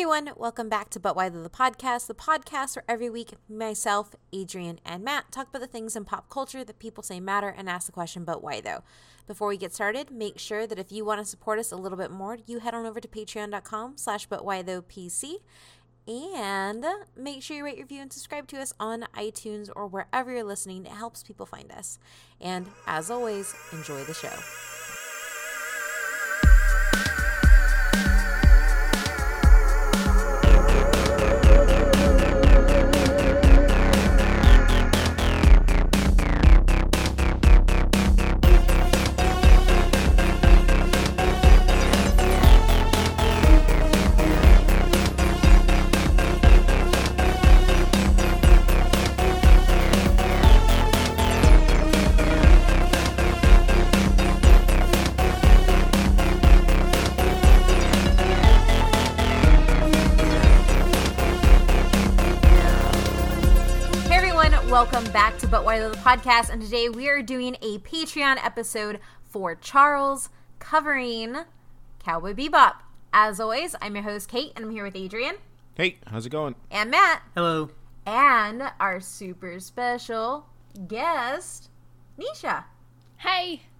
everyone, welcome back to But Why the Podcast, the podcast where every week myself, Adrian, and Matt talk about the things in pop culture that people say matter and ask the question, but why though? Before we get started, make sure that if you want to support us a little bit more, you head on over to patreon.com slash but why though PC and make sure you rate, review, and subscribe to us on iTunes or wherever you're listening. It helps people find us. And as always, enjoy the show. Podcast, and today we are doing a Patreon episode for Charles covering Cowboy Bebop. As always, I'm your host Kate, and I'm here with Adrian Hey, how's it going? and Matt, Hello. and our super special guest, Nisha. Hey!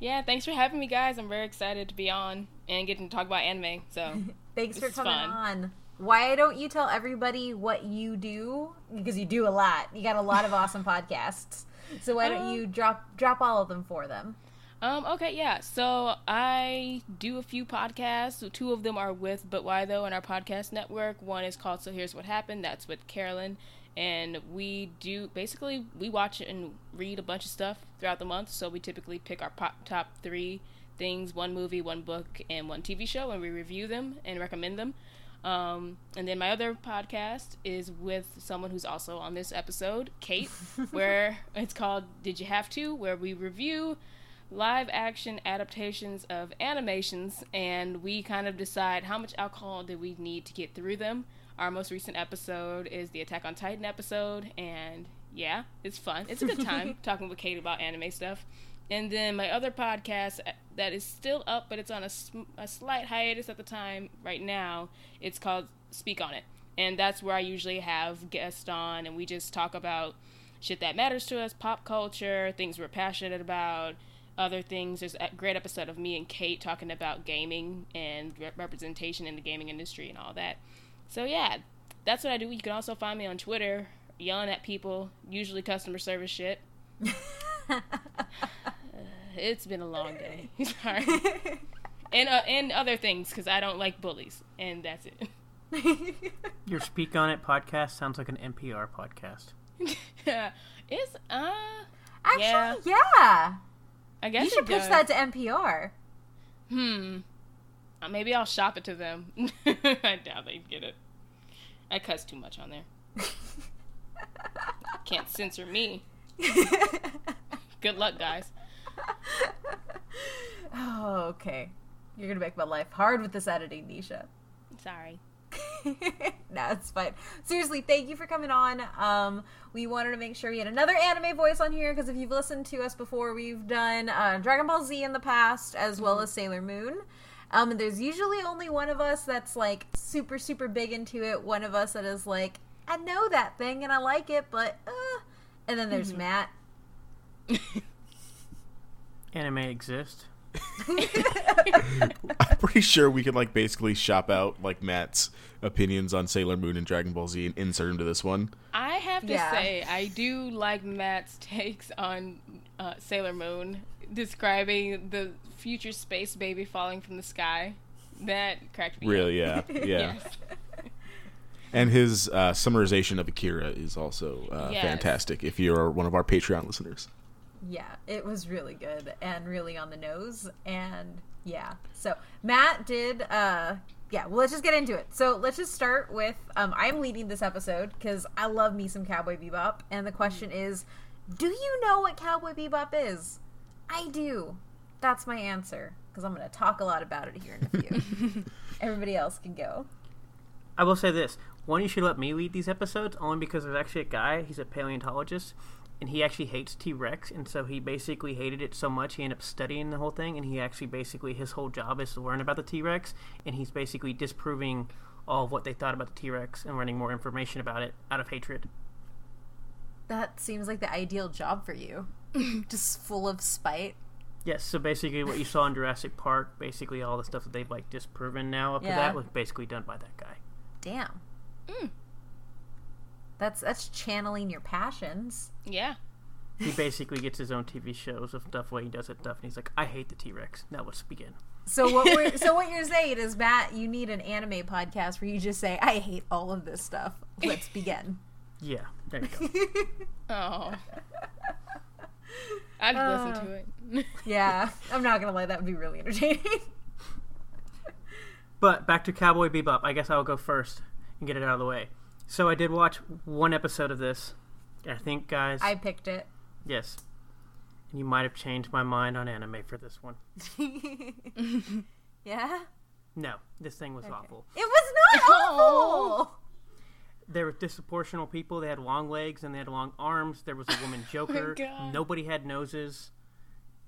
Yeah, thanks for having me, guys. I'm very excited to be on and getting to talk about anime. So, Thanks for It's coming fun. on. Why don't you tell everybody what you do? Because you do a lot. You got a lot of awesome podcasts. So why don't Um, you drop drop all of them for them? um, okay, yeah. So I do a few podcasts. So two of them are with But Why Though in our podcast network. One is called So Here's What Happened. That's with Carolyn, and we do basically we watch and read a bunch of stuff throughout the month. So we typically pick our pop, top three things: one movie, one book, and one TV show, and we review them and recommend them. Um, and then my other podcast is with someone who's also on this episode, Kate, where it's called Did You Have to? Where we review live action adaptations of animations and we kind of decide how much alcohol do we need to get through them. Our most recent episode is the Attack on Titan episode, and yeah, it's fun. It's a good time talking with Kate about anime stuff. And then my other podcast that is still up, but it's on a, a slight hiatus at the time right now. It's called Speak on It. And that's where I usually have guests on, and we just talk about shit that matters to us, pop culture, things we're passionate about, other things. There's a great episode of me and Kate talking about gaming and re- representation in the gaming industry and all that. So, yeah, that's what I do. You can also find me on Twitter, yelling at people, usually customer service shit. It's been a long day. Sorry. and uh, and other things because I don't like bullies, and that's it. Your Speak On It podcast sounds like an NPR podcast. Yeah, it's uh, Actually, Yeah. yeah. I guess You should it pitch does. that to NPR. Hmm. Uh, maybe I'll shop it to them. I doubt they'd get it. I cuss too much on there. Can't censor me. Good luck, guys. Oh, okay. You're gonna make my life hard with this editing, Nisha. Sorry. no, it's fine. Seriously, thank you for coming on. Um, we wanted to make sure we had another anime voice on here because if you've listened to us before, we've done uh, Dragon Ball Z in the past as well as Sailor Moon. Um, and there's usually only one of us that's like super, super big into it. One of us that is like, I know that thing and I like it, but uh. And then there's Matt. Anime exist. I'm pretty sure we could like basically shop out like Matt's opinions on Sailor Moon and Dragon Ball Z and insert him to this one. I have to Yeah. say, I do like Matt's takes on uh, Sailor Moon, describing the future space baby falling from the sky. That cracked me up. Really, yeah, yeah. Yes. And his uh, summarization of Akira is also uh, Yes. fantastic. If you're one of our Patreon listeners, Yeah, it was really good and really on the nose. And yeah, so Matt did. uh Yeah, well, let's just get into it. So let's just start with. um I'm leading this episode because I love me some Cowboy Bebop, and the question is, do you know what Cowboy Bebop is? I do. That's my answer because I'm going to talk a lot about it here in a few. Everybody else can go. I will say this: one, you should let me lead these episodes, only because there's actually a guy. He's a paleontologist, and he actually hates T Rex, and so he basically hated it so much he ended up studying the whole thing, and he actually basically his whole job is to learn about the T Rex, and he's basically disproving all of what they thought about the T Rex and learning more information about it out of hatred. That seems like the ideal job for you. Just full of spite. Yes, so basically what you saw in Jurassic Park, basically all the stuff that they've like disproven now up to that was basically done by that guy. Damn. Mm. That's that's channeling your passions. Yeah. He basically gets his own TV shows of stuff where he does it stuff, and he's like, "I hate the T Rex." Now let's begin. So what we're so what you're saying is Matt, you need an anime podcast where you just say, I hate all of this stuff. Let's begin. Yeah, there you go. Oh. I'd uh, listen to it. yeah. I'm not gonna lie, that would be really entertaining. But back to Cowboy Bebop. I guess I'll go first and get it out of the way. So I did watch one episode of this. I think, guys, I picked it. yes, And you might have changed my mind on anime for this one. Yeah? No, this thing was awful. It was not awful. There were disproportional people. They had long legs and they had long arms. There was a woman oh Joker. God. Nobody had noses.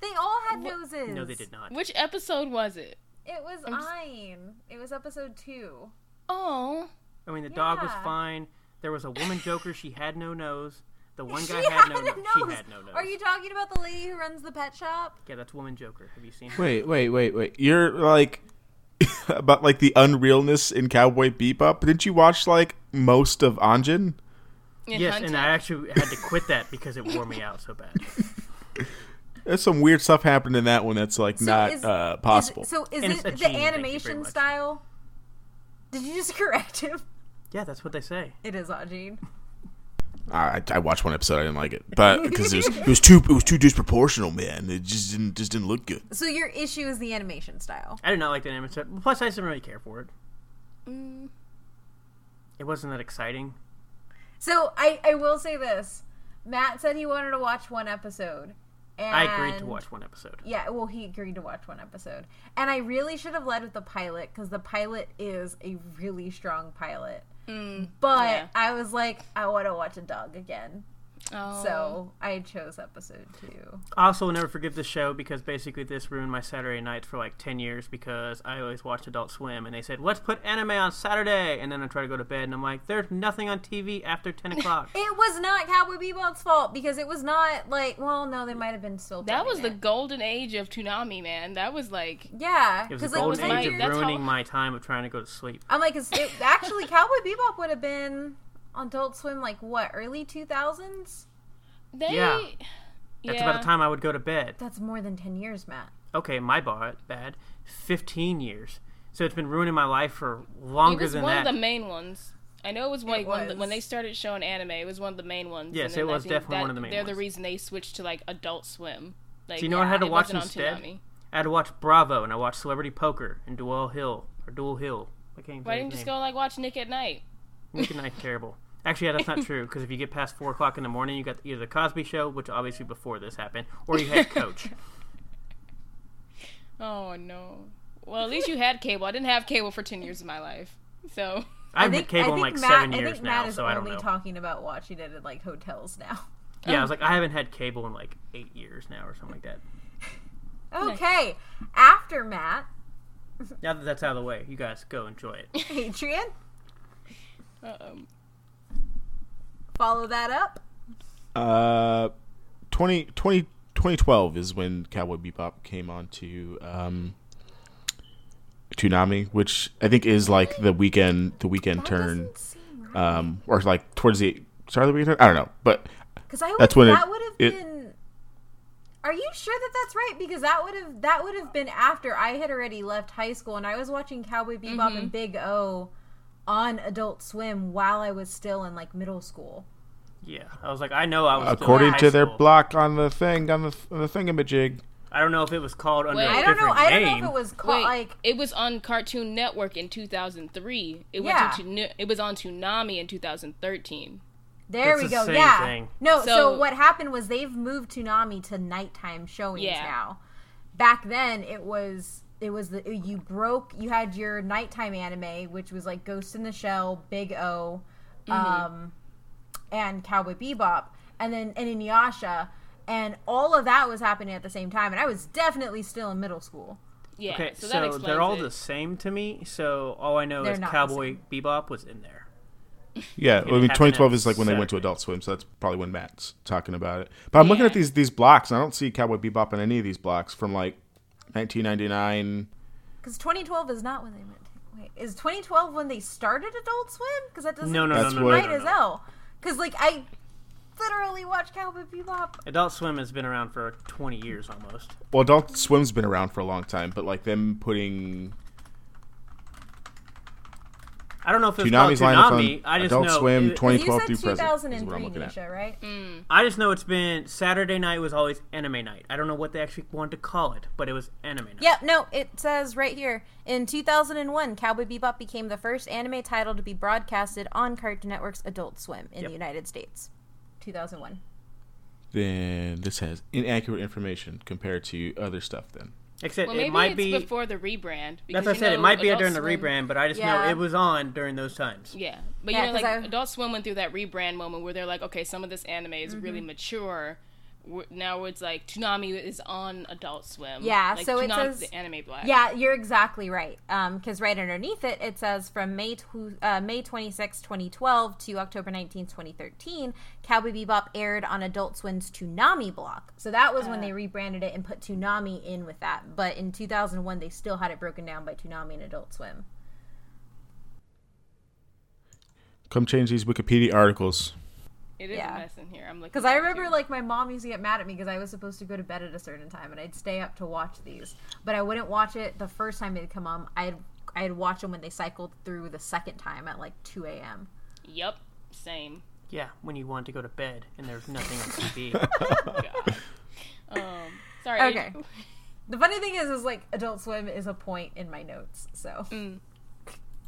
They all had noses. No, they did not. Which episode was it? It was Ein. It was episode two. Oh. I mean, the dog was fine. There was a woman Joker. She had no nose. The one She guy had, had no a nose. nose. She had no nose. Are you talking about the lady who runs the pet shop? Yeah, that's woman Joker. Have you seen her? Wait, wait, wait, wait. You're like about like the unrealness in Cowboy Bebop. Didn't you watch like most of Anjin? In Yes, Hunter? and I actually had to quit that because it wore me out so bad. There's some weird stuff happened in that one that's like So not is- uh, possible. it- so is And it the gene, thank animation much. style? Did you just correct him? Yeah, that's what they say. It is Ajin. I, I watched one episode. I didn't like it, but because it was it was too it was too disproportional, man. It just didn't just didn't look good. So your issue is the animation style. I did not like the animation. Plus, I just didn't really care for it. Mm. It wasn't that exciting. So I, I will say this. Matt said he wanted to watch one episode. And I agreed to watch one episode. Yeah, well, he agreed to watch one episode. And I really should have led with the pilot because the pilot is a really strong pilot. but Mm, yeah. I was like, I want to watch a dog again. Oh. So I chose episode two. I also will never forgive the show because basically this ruined my Saturday nights for like 10 years because I always watched Adult Swim and they said, let's put anime on Saturday. And then I try to go to bed and I'm like, there's nothing on TV after 10 o'clock. It was not Cowboy Bebop's fault because it was not like, well, no, they might have been still. That was the golden age of Toonami, man. That was like yeah. It was the Because like golden my- age of that's how- ruining my time of trying to go to sleep. I'm like, it, actually, Cowboy Bebop would have been on Adult Swim like what early 2000s. they. Yeah. That's yeah. about the time I would go to bed. That's more than 10 years, Matt. Okay, my bar, bad. 15 years. So it's been ruining my life for longer It was one that. of the main ones. I know it was like one of the, was. when they started showing anime. It was one of the main ones. Yes, and then it was definitely that- one of the main ones. They're the reason they switched to like Adult Swim. Like, Do you know what I had to watch instead? Toonami. I had to watch Bravo and I watched Celebrity Poker and Duel Hill or Duel Hill. I can't Why didn't you just go like watch Nick at Night? Nick and Night terrible. Actually, yeah, that's not true because if you get past four o'clock in the morning, you got either the Cosby Show, which obviously before this happened, or you had Coach. Oh no. Well, at least you had cable. I didn't have cable for ten years of my life. So I've I had cable in like Matt, seven I years think now, Matt is so I don't only know. talking about watching it at like hotels now. Yeah, I was oh. like, I haven't had cable in like eight years now, or something like that. Okay, after Matt, Now that that's out of the way, you guys go enjoy it. Adrian, um, follow that up. Uh, 20, 20 2012 is when Cowboy Bebop came on to um, Toonami, which I think is like the weekend the weekend turn, seem right. um, or like towards the start of the weekend. I don't know, but Because I That's when it- that would have been. Are you sure that that's right? Because that would have that would have been after I had already left high school and I was watching Cowboy Bebop Mm-hmm. and Big O on Adult Swim while I was still in like middle school. Yeah, I was like, I know I was. still in according high to their school. block on the thing on the on the thingamajig, I don't know if it was called under Wait. a I don't know. different I don't name. know if it was called wait, like it was on Cartoon Network in 2003. It Yeah. went to it was on Toonami in 2013. There It's we the go. same Yeah. thing. No, so, So- what happened was they've moved Toonami to nighttime showings Yeah. now. Back then it was it was the you broke you had your nighttime anime which was like Ghost in the Shell, Big O, Mm-hmm. um and Cowboy Bebop. and then and Inuyasha, and all of that was happening at the same time, and I was definitely still in middle school. Yeah, Okay, so, so, that explains they're all it. the same to me. So all I know They're is Cowboy Bebop was in there. Yeah, it I mean, 2012 is like when they went to Adult Swim, so that's probably when Matt's talking about it. But I'm looking at these these blocks, and I don't see Cowboy Bebop in any of these blocks from like 1999. Because 2012 is not when they went. Wait, is 2012 when they started Adult Swim? Because that doesn't No, no, That's no, no, what- no, right no, as hell. Because like I literally watched Cowboy Bebop. Adult Swim has been around for 20 years almost. Well, Adult Swim's been around for a long time, but like them putting I don't know if it's called Toonami's lineup Toonami. on I just Adult know Swim it- 2012 said through present is 2003, what I'm looking at. Nisha, right? Mm. I just know it's been Saturday night was always anime night. I don't know what they actually wanted to call it, but it was anime night. Yep, no, it says right here. In 2001, Cowboy Bebop became the first anime title to be broadcasted on Cartoon Network's Adult Swim in Yep. the United States. 2001. Then this has inaccurate information compared to other stuff. Then Except Well, it maybe might it's be. before the rebrand. That's what I said. It might be Adult during the Swim- rebrand, but I just Yeah. know it was on during those times. Yeah, but Yeah, you know, 'cause like I- Adult Swim went through that rebrand moment where they're like, okay, some of this anime is Mm-hmm. really mature. We're- Now it's like Toonami is on Adult Swim. Yeah, like, so it says- the anime black. Yeah, you're exactly right. Because right underneath it, it says from May tw- uh, May 26, 2012 to October 19, 2013, Cowboy Bebop aired on Adult Swim's Toonami block. So that was when they rebranded it and put Toonami in with that. But in 2001, they still had it broken down by Toonami and Adult Swim. come change these Wikipedia articles. It is yeah. a mess in here. I'm looking. Because I remember, too. like, my mom used to get mad at me because I was supposed to go to bed at a certain time, and I'd stay up to watch these. But I wouldn't watch it the first time they'd come on. I'd I'd watch them when they cycled through the second time at like 2 a.m. Yep, same. Yeah, when you wanted to go to bed and there's nothing on TV. God. um, sorry. Okay. Adrian. The funny thing is, is like Adult Swim is a point in my notes, so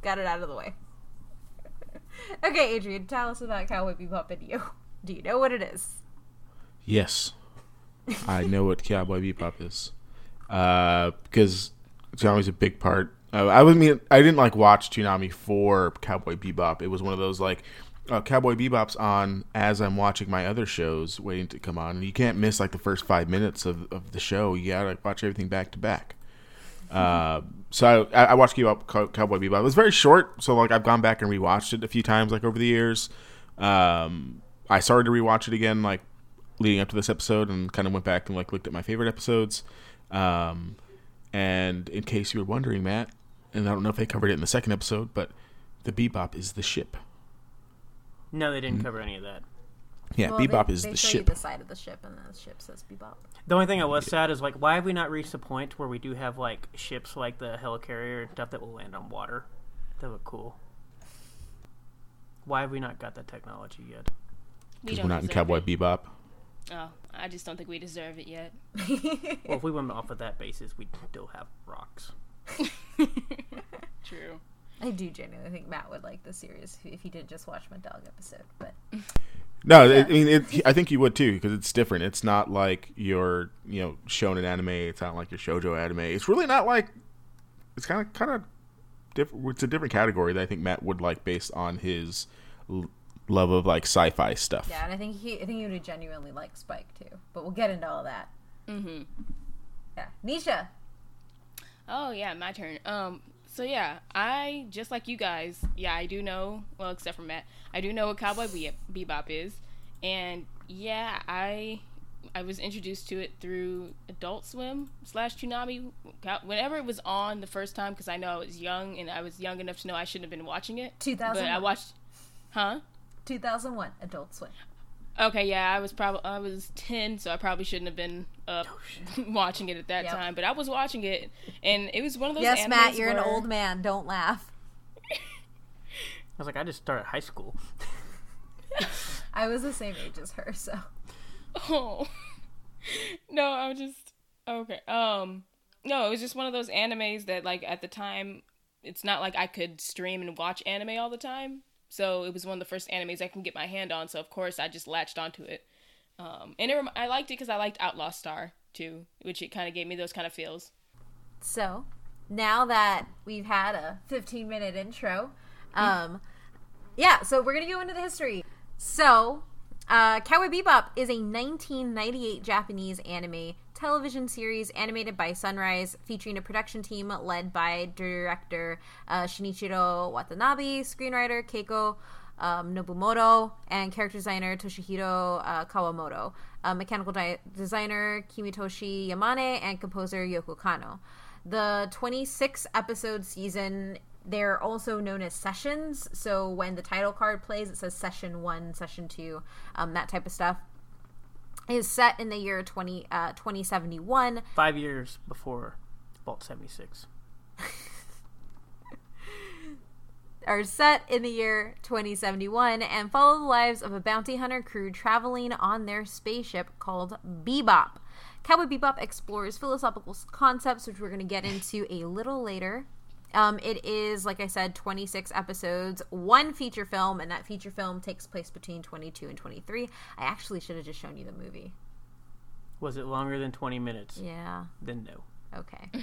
got it out of the way. okay, Adrian, tell us about Cowboy Bebop and you. Do you know what it is? Yes, I know what Cowboy Bebop is, uh, because Toonami's a big part. Uh, I would mean I didn't like watch Toonami for Cowboy Bebop. It was one of those like uh, Cowboy Bebop's on as I'm watching my other shows waiting to come on, and you can't miss like the first five minutes of, of the show. You gotta watch everything back to back. Uh, so I, I watched Cowboy Bebop. It was very short, so like I've gone back and rewatched it a few times, like over the years. Um, I started to rewatch it again, like leading up to this episode, and kind of went back and like looked at my favorite episodes. Um, and in case you were wondering, Matt, and I don't know if they covered it in the second episode, but the Bebop is the ship. no, they didn't cover any of that. Yeah, Well, Bebop they, is they the show ship. You the side of the ship, and the ship says Bebop. The only thing I was sad is like, why have we not reached the point where we do have like ships like the helicarrier and stuff that will land on water? That would look cool. Why have we not got that technology yet? Because don't we're not in Cowboy it. Bebop. Oh, I just don't think we deserve it yet. Well, if we went off of that basis, we'd still have rocks. True. I do genuinely think Matt would like the series if he did just watch my dog episode. But No, I mean, it, I think you would too because it's different. It's not like your you know shonen anime. It's not like your shojo anime. It's really not like. It's kind of kind of different. It's a different category that I think Matt would like based on his l- love of like sci-fi stuff. yeah, and I think he, I think he would genuinely like Spike too. But we'll get into all that. Mm-hmm. Yeah, Nisha. Oh yeah, my turn. Um, so yeah, I just like you guys. Yeah, I do know. Well, except for Matt, I do know what Cowboy Be- Bebop is, and yeah, I I was introduced to it through Adult Swim slash Toonami. Whenever it was on the first time, because I know I was young and I was young enough to know I shouldn't have been watching it. But I watched. Huh? 2001 Adult Swim. Okay, yeah, I was probably I was ten, so I probably shouldn't have been up watching it at that Yep. time. But I was watching it, and it was one of those. Yes, Matt, animes you're an old man. Don't laugh. I was like, I just started high school. I was the same age as her, so Oh no, I was just okay. Um, no, it was just one of those animes that, like, at the time, it's not like I could stream and watch anime all the time. So it was one of the first animes I can get my hand on. So of course I just latched onto it. Um, and it, rem- I liked it because I liked Outlaw Star too, which it kind of gave me those kind of feels. So, now that we've had a 15 minute intro, um, yeah, so we're going to go into the history. So, Uh, Cowboy Bebop is a 1998 Japanese anime television series animated by Sunrise, featuring a production team led by director uh, Shinichiro Watanabe, screenwriter Keiko um, Nobumoto, and character designer Toshihiro uh, Kawamoto, uh, mechanical di- designer Kimitoshi Yamane, and composer Yoko Kanno. The 26 episode season they're also known as sessions. So when the title card plays, it says session one, session two, um, that type of stuff. Is set in the year 20, uh, 2071. Five years before Vault 76. Are set in the year 2071 and follow the lives of a bounty hunter crew traveling on their spaceship called Bebop. Cowboy Bebop explores philosophical concepts, which we're going to get into a little later. Um, it is, like I said, 26 episodes, one feature film, and that feature film takes place between 22 and 23. I actually should have just shown you the movie. Was it longer than 20 minutes? Yeah. Then no. Okay.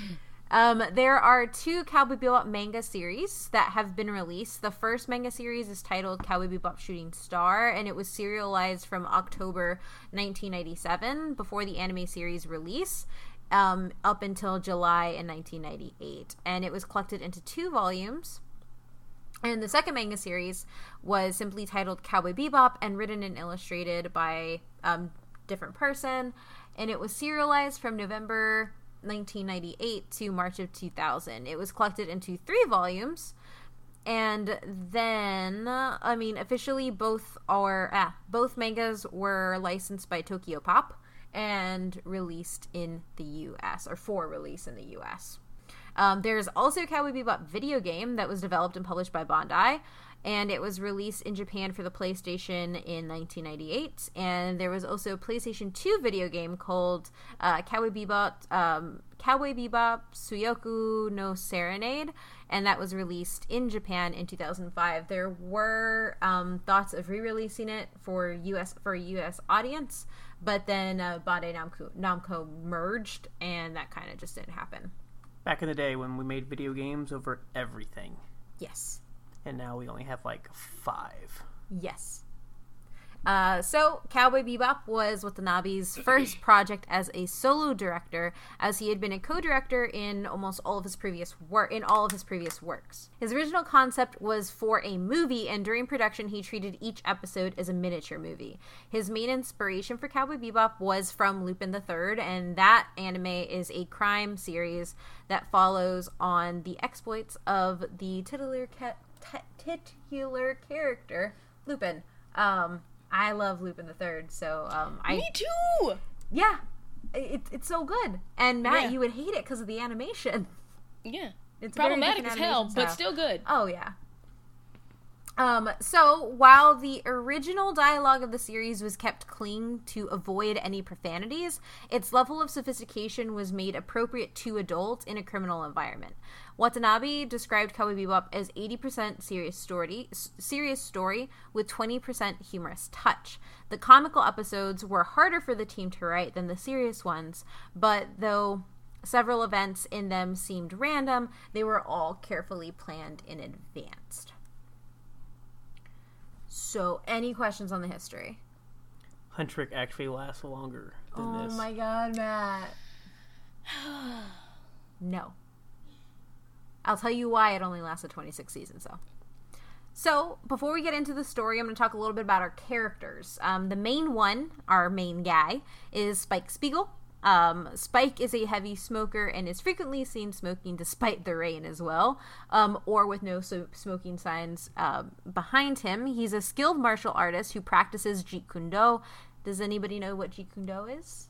Um, there are two Cowboy Bebop manga series that have been released. The first manga series is titled Cowboy Bebop Shooting Star, and it was serialized from October 1997 before the anime series release um, up until July in 1998. And it was collected into two volumes. And the second manga series was simply titled Cowboy Bebop and written and illustrated by um, different person. And it was serialized from November 1998 to March of 2000. It was collected into three volumes. And then, I mean, officially both are ah, both mangas were licensed by Tokyopop and released in the U.S. or for release in the U.S. Um, there's also a Cowboy Bebop video game that was developed and published by Bandai, and it was released in Japan for the PlayStation in 1998. And there was also a PlayStation 2 video game called uh, Cowboy Bebop, um, Cowboy Bebop Tsuioku no Serenade, and that was released in Japan in 2005. There were um, thoughts of re-releasing it for US for a US audience, but then uh, Bandai Namco, Namco merged, and that kind of just didn't happen. Back in the day when we made video games over everything, Yes. and now we only have like five. Yes. Uh, so, Cowboy Bebop was Watanabe's first project as a solo director, as he had been a co-director in almost all of his previous work in all of his previous works. His original concept was for a movie, and during production, he treated each episode as a miniature movie. His main inspiration for Cowboy Bebop was from Lupin the Third, and that anime is a crime series that follows on the exploits of the titular ca- t- titular character Lupin. Um, I love Lupin the Third, so um, I Me too. yeah, it, it's so good. And Matt, Yeah. you would hate it because of the animation. Yeah. It's Problematic as hell, but still good. Oh yeah. Um, so while the original dialogue of the series was kept clean to avoid any profanities, its level of sophistication was made appropriate to adults in a criminal environment. Watanabe described Cowboy Bebop as 80% serious story, serious story with 20% humorous touch. The comical episodes were harder for the team to write than the serious ones, but though several events in them seemed random, they were all carefully planned in advance. So, any questions on the history? Huntrick actually lasts longer than Oh this. Oh my god, Matt. no. I'll tell you why it only lasted 26 seasons, though. So, before we get into the story, I'm going to talk a little bit about our characters. Um, the main one, our main guy, is Spike Spiegel. Um, Spike is a heavy smoker and is frequently seen smoking despite the rain as well, um, or with no so- smoking signs uh, behind him. He's a skilled martial artist who practices Jeet Kune Do. Does anybody know what Jeet Kune Do is?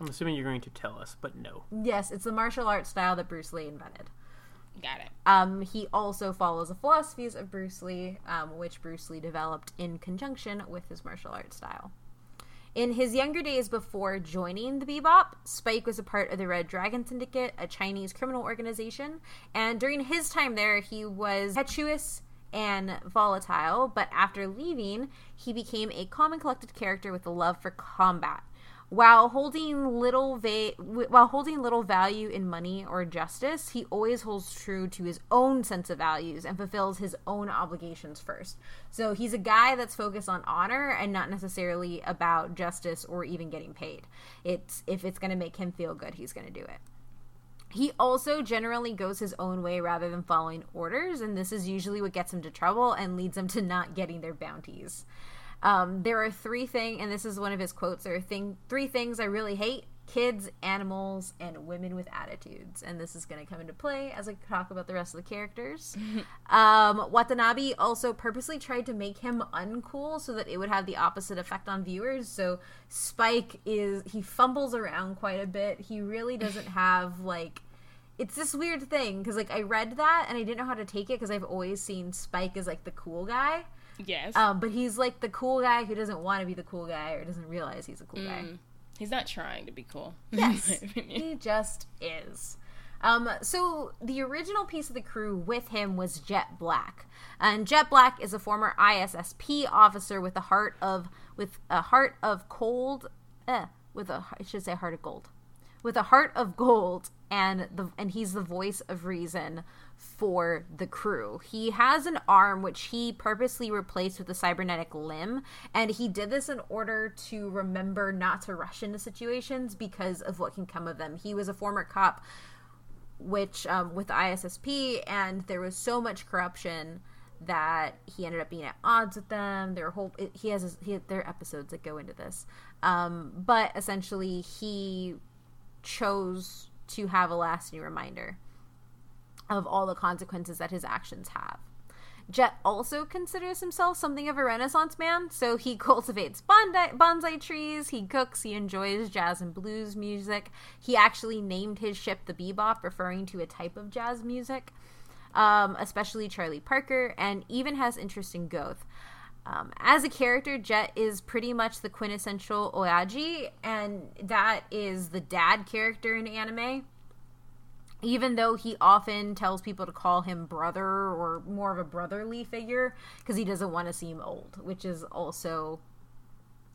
I'm assuming you're going to tell us, but no. Yes, it's the martial arts style that Bruce Lee invented. Got it. Um, he also follows the philosophies of Bruce Lee, um, which Bruce Lee developed in conjunction with his martial arts style. In his younger days before joining the Bebop, Spike was a part of the Red Dragon Syndicate, a Chinese criminal organization, and during his time there, he was impetuous and volatile, but after leaving, he became a calm and collected character with a love for combat. While holding little va- while holding little value in money or justice, he always holds true to his own sense of values and fulfills his own obligations first. So he's a guy that's focused on honor and not necessarily about justice or even getting paid. It's if it's going to make him feel good, he's going to do it. He also generally goes his own way rather than following orders, and this is usually what gets him to trouble and leads him to not getting their bounties. Um, there are three things, and this is one of his quotes. There are thing, three things I really hate: kids, animals, and women with attitudes. And this is going to come into play as I talk about the rest of the characters. um, Watanabe also purposely tried to make him uncool so that it would have the opposite effect on viewers. So Spike is he fumbles around quite a bit. He really doesn't have like it's this weird thing because like I read that and I didn't know how to take it because I've always seen Spike as like the cool guy. Yes. Um, but he's like the cool guy who doesn't want to be the cool guy or doesn't realize he's a cool guy. He's not trying to be cool. Yes, he just is. Um, so the original piece of the crew with him was Jet Black, and Jet Black is a former ISSP officer with a heart of with a heart of cold, eh, with a I should say heart of gold, with a heart of gold, and the and he's the voice of reason for the crew. He has an arm which he purposely replaced with a cybernetic limb, and he did this in order to remember not to rush into situations because of what can come of them. He was a former cop which um, with ISSP, and there was so much corruption that he ended up being at odds with them. There are whole it, he has his, he, there are episodes that go into this, um, but essentially he chose to have a lasting reminder of all the consequences that his actions have. Jet also considers himself something of a renaissance man, so he cultivates bonsai, bonsai trees, he cooks, he enjoys jazz and blues music. He actually named his ship the Bebop, referring to a type of jazz music, um, especially Charlie Parker, and even has interest in Goth. Um, as a character, Jet is pretty much the quintessential Oyaji, and that is the dad character in anime even though he often tells people to call him brother or more of a brotherly figure because he doesn't want to seem old, which is also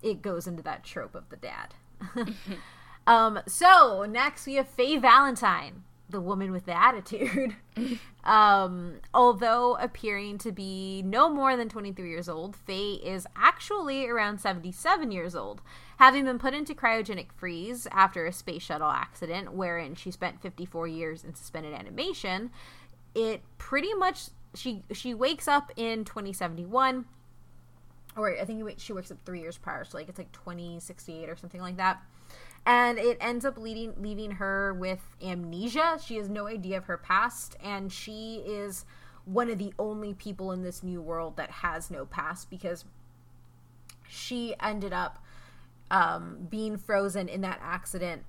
it goes into that trope of the dad. um, so next we have Faye Valentine, the woman with the attitude. um, although appearing to be no more than 23 years old, Faye is actually around 77 years old, having been put into cryogenic freeze after a space shuttle accident wherein she spent 54 years in suspended animation. It pretty much she she wakes up in 2071 or I think she wakes up 3 years prior, so like it's like 2068 or something like that and it ends up leading leaving her with amnesia. She has no idea of her past, and she is one of the only people in this new world that has no past because she ended up um, being frozen in that accident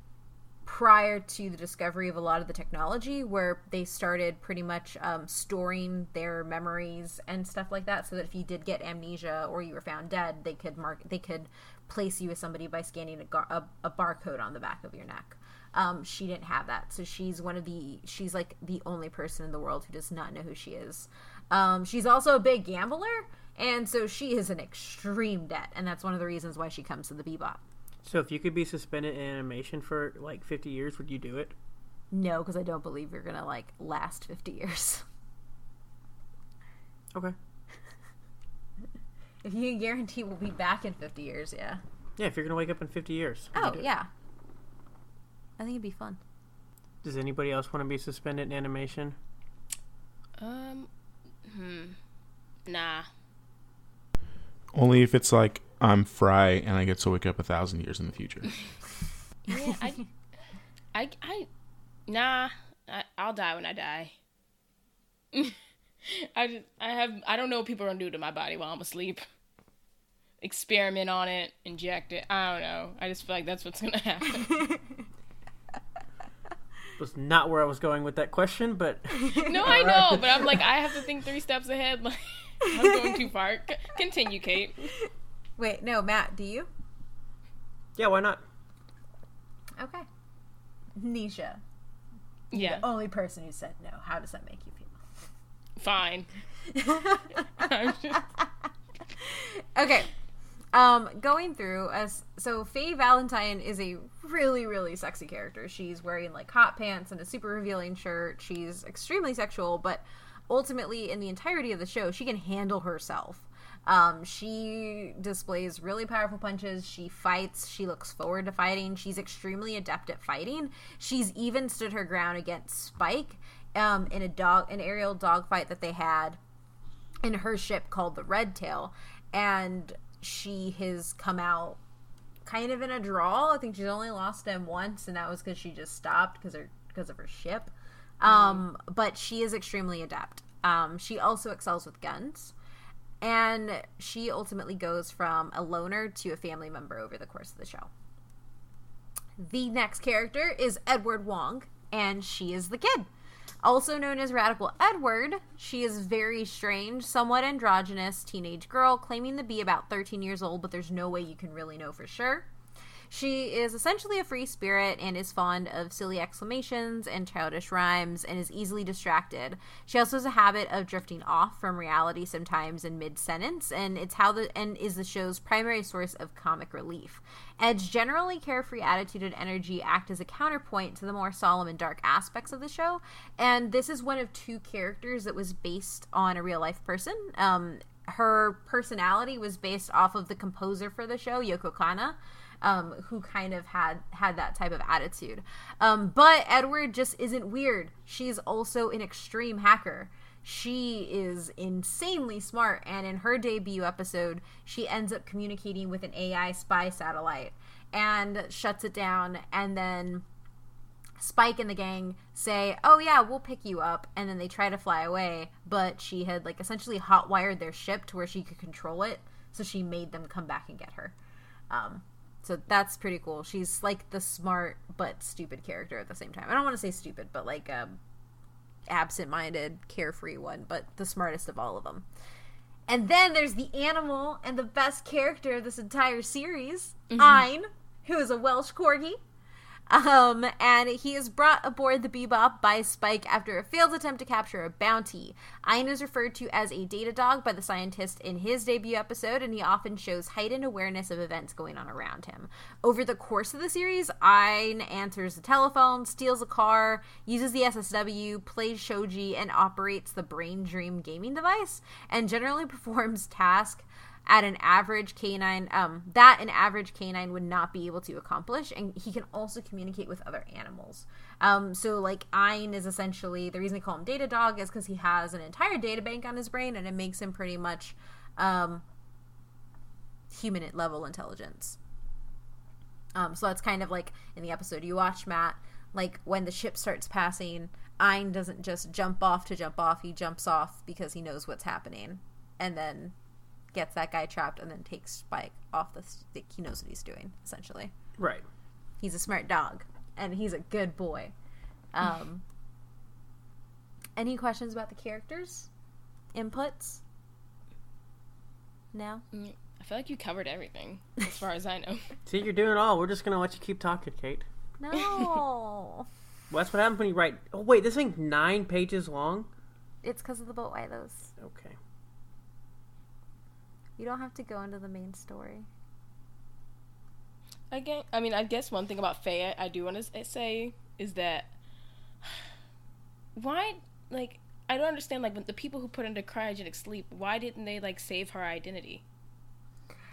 prior to the discovery of a lot of the technology where they started pretty much um, storing their memories and stuff like that so that if you did get amnesia or you were found dead they could mark they could place you as somebody by scanning a, a, a barcode on the back of your neck. Um, she didn't have that. So she's one of the she's like the only person in the world who does not know who she is. Um, she's also a big gambler and so she is in extreme debt and that's one of the reasons why she comes to the bebop So if you could be suspended in animation for like 50 years, would you do it? no because i don't believe you're gonna like last 50 years Okay. if you can guarantee we'll be back in 50 years yeah Yeah, if you're gonna wake up in 50 years. would you oh do it? yeah i think it'd be fun Does anybody else want to be suspended in animation? Um, hmm. Nah. Only if it's like I'm Fry and I get to wake up a thousand years in the future. Yeah, I, I, I, nah. I, I'll die when I die. I just, I have, I don't know what people are gonna do to my body while I'm asleep. Experiment on it, inject it. I don't know. I just feel like that's what's gonna happen. Was not where I was going with that question, but no, I know, but I'm like, I have to think three steps ahead. Like, I'm going too far. C- continue, Kate. wait no matt do you yeah, why not? okay nisha Yeah, the only person who said no how does that make you feel fine. Just- Okay. Um, going through as so Faye Valentine is a really really sexy character. She's wearing like hot pants and a super revealing shirt. She's extremely sexual, but ultimately in the entirety of the show, she can handle herself. Um, she displays really powerful punches. She fights. She looks forward to fighting. She's extremely adept at fighting. She's even stood her ground against Spike um, in a dog, an aerial dogfight that they had in her ship called the Red Tail, and she has come out kind of in a draw. I think she's only lost him once, and that was because she just stopped because her because of her ship. Um, but she is extremely adept. Um, she also excels with guns, and she ultimately goes from a loner to a family member over the course of the show. The next character is Edward Wong, and she is the kid. Also known as Radical Edward, she is very strange, somewhat androgynous teenage girl claiming to be about 13 years old, but there's no way you can really know for sure. She is essentially a free spirit and is fond of silly exclamations and childish rhymes and is easily distracted. She also has a habit of drifting off from reality sometimes in mid sentence, and it's how the and is the show's primary source of comic relief. Ed's generally carefree attitude and energy act as a counterpoint to the more solemn and dark aspects of the show, and this is one of two characters that was based on a real life person. Um, her personality was based off of the composer for the show, Yoko Kanno um, who kind of had had that type of attitude. Um, but Edward just isn't weird. She's also an extreme hacker. She is insanely smart, and in her debut episode, she ends up communicating with an AI spy satellite and shuts it down, and then. Spike and the gang say, "Oh yeah, we'll pick you up," and then they try to fly away. But she had like essentially hot wired their ship to where she could control it, so she made them come back and get her. Um, so that's pretty cool. She's like the smart but stupid character at the same time. I don't want to say stupid, but like um absent-minded, carefree one, but the smartest of all of them. And then there's the animal and the best character of this entire series, mm-hmm. Ein, who is a Welsh corgi. Um, and he is brought aboard the Bebop by Spike after a failed attempt to capture a bounty. Ein is referred to as a data dog by the scientist in his debut episode, and he often shows heightened awareness of events going on around him. Over the course of the series, Ein answers the telephone, steals a car, uses the SSW, plays shogi, and operates the Brain Dream gaming device, and generally performs tasks at an average canine um, that an average canine would not be able to accomplish and he can also communicate with other animals. Um, so like Ein is essentially the reason they call him data dog is because he has an entire data bank on his brain and it makes him pretty much um, human level intelligence. Um, so that's kind of like in the episode you watch matt like when the ship starts passing Ein doesn't just jump off to jump off he jumps off because he knows what's happening. And then gets that guy trapped and then takes Spike off the stick. He knows what he's doing, essentially. Right. He's a smart dog, and he's a good boy. Um, any questions about the characters? Inputs? No? Mm, I feel like you covered everything, as far as I know. See, you're doing all. We're just going to let you keep talking, Kate. No. well, that's what happens when you write. Oh, wait, this thing's nine pages long? It's because of the boat those. Okay. You don't have to go into the main story. Again, I mean, I guess one thing about Faye I do want to say is that why, like, I don't understand, like, the people who put into cryogenic sleep, why didn't they, like, save her identity?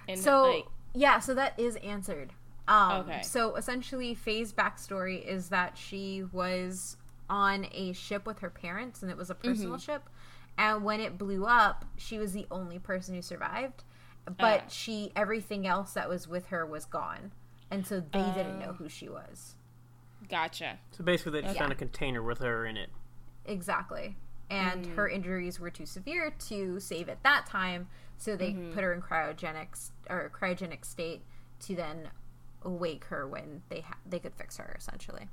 And, so, like, yeah, so that is answered. Um, okay. So essentially, Faye's backstory is that she was on a ship with her parents, and it was a personal mm-hmm. ship and when it blew up she was the only person who survived but uh. she everything else that was with her was gone and so they uh. didn't know oh. who she was gotcha so basically they just yeah. found a container with her in it exactly and mm. her injuries were too severe to save at that time so they mm-hmm. put her in cryogenics or cryogenic state to then awake her when they ha- they could fix her essentially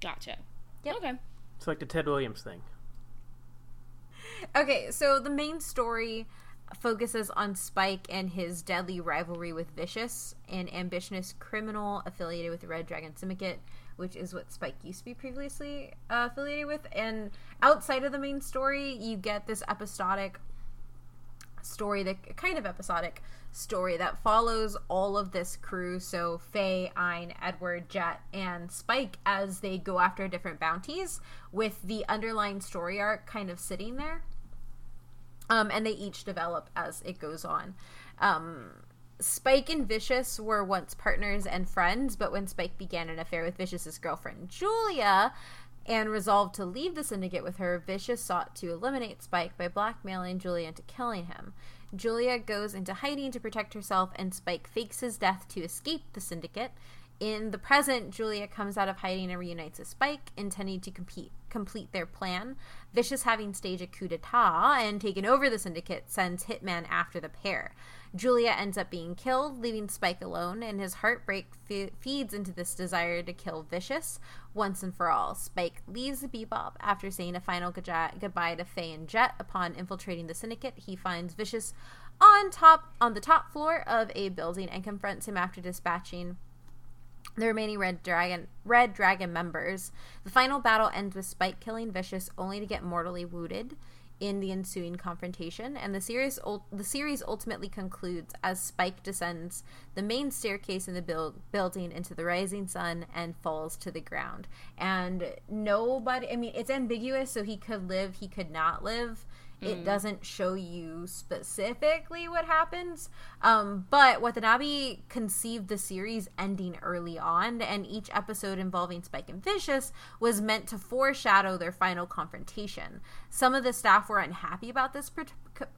gotcha yep. okay it's like the ted williams thing okay, so the main story focuses on Spike and his deadly rivalry with Vicious, an ambitious criminal affiliated with the Red Dragon Syndicate, which is what Spike used to be previously uh, affiliated with. And outside of the main story, you get this episodic story, the kind of episodic story that follows all of this crew. So Faye, Ein, Edward, Jet, and Spike as they go after different bounties, with the underlying story arc kind of sitting there. Um, and they each develop as it goes on. Um, Spike and Vicious were once partners and friends, but when Spike began an affair with Vicious's girlfriend Julia and resolved to leave the syndicate with her, Vicious sought to eliminate Spike by blackmailing Julia into killing him. Julia goes into hiding to protect herself, and Spike fakes his death to escape the syndicate. In the present, Julia comes out of hiding and reunites with Spike, intending to compete, complete their plan. Vicious, having staged a coup d'etat and taken over the syndicate, sends Hitman after the pair. Julia ends up being killed, leaving Spike alone, and his heartbreak fe- feeds into this desire to kill Vicious once and for all. Spike leaves the Bebop after saying a final goodbye to Faye and Jet. Upon infiltrating the syndicate, he finds Vicious on top on the top floor of a building and confronts him after dispatching the remaining Red Dragon Red Dragon members. The final battle ends with Spike killing Vicious, only to get mortally wounded in the ensuing confrontation. And the series ul- the series ultimately concludes as Spike descends the main staircase in the build- building into the rising sun and falls to the ground. And nobody, I mean, it's ambiguous, so he could live, he could not live. It doesn't show you specifically what happens. Um, but Watanabe conceived the series ending early on, and each episode involving Spike and Vicious was meant to foreshadow their final confrontation. Some of the staff were unhappy about this pr-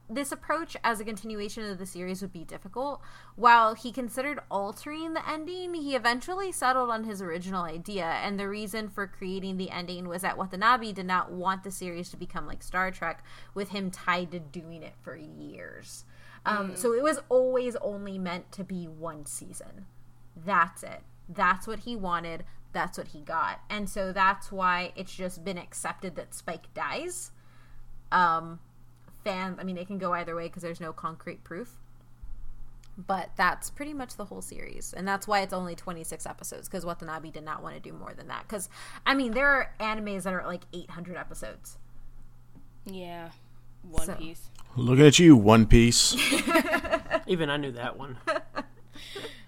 this approach, as a continuation of the series would be difficult. While he considered altering the ending, he eventually settled on his original idea, and the reason for creating the ending was that Watanabe did not want the series to become like Star Trek, with him tied to doing it for years. Um, So it was always only meant to be one season. That's it. That's what he wanted. That's what he got. And so that's why it's just been accepted that Spike dies. Um, fans, I mean, it can go either way because there's no concrete proof. But that's pretty much the whole series. And that's why it's only 26 episodes because Watanabe did not want to do more than that. Because, I mean, there are animes that are like 800 episodes. Yeah. One So- Piece. Look at you, One Piece. Even I knew that one.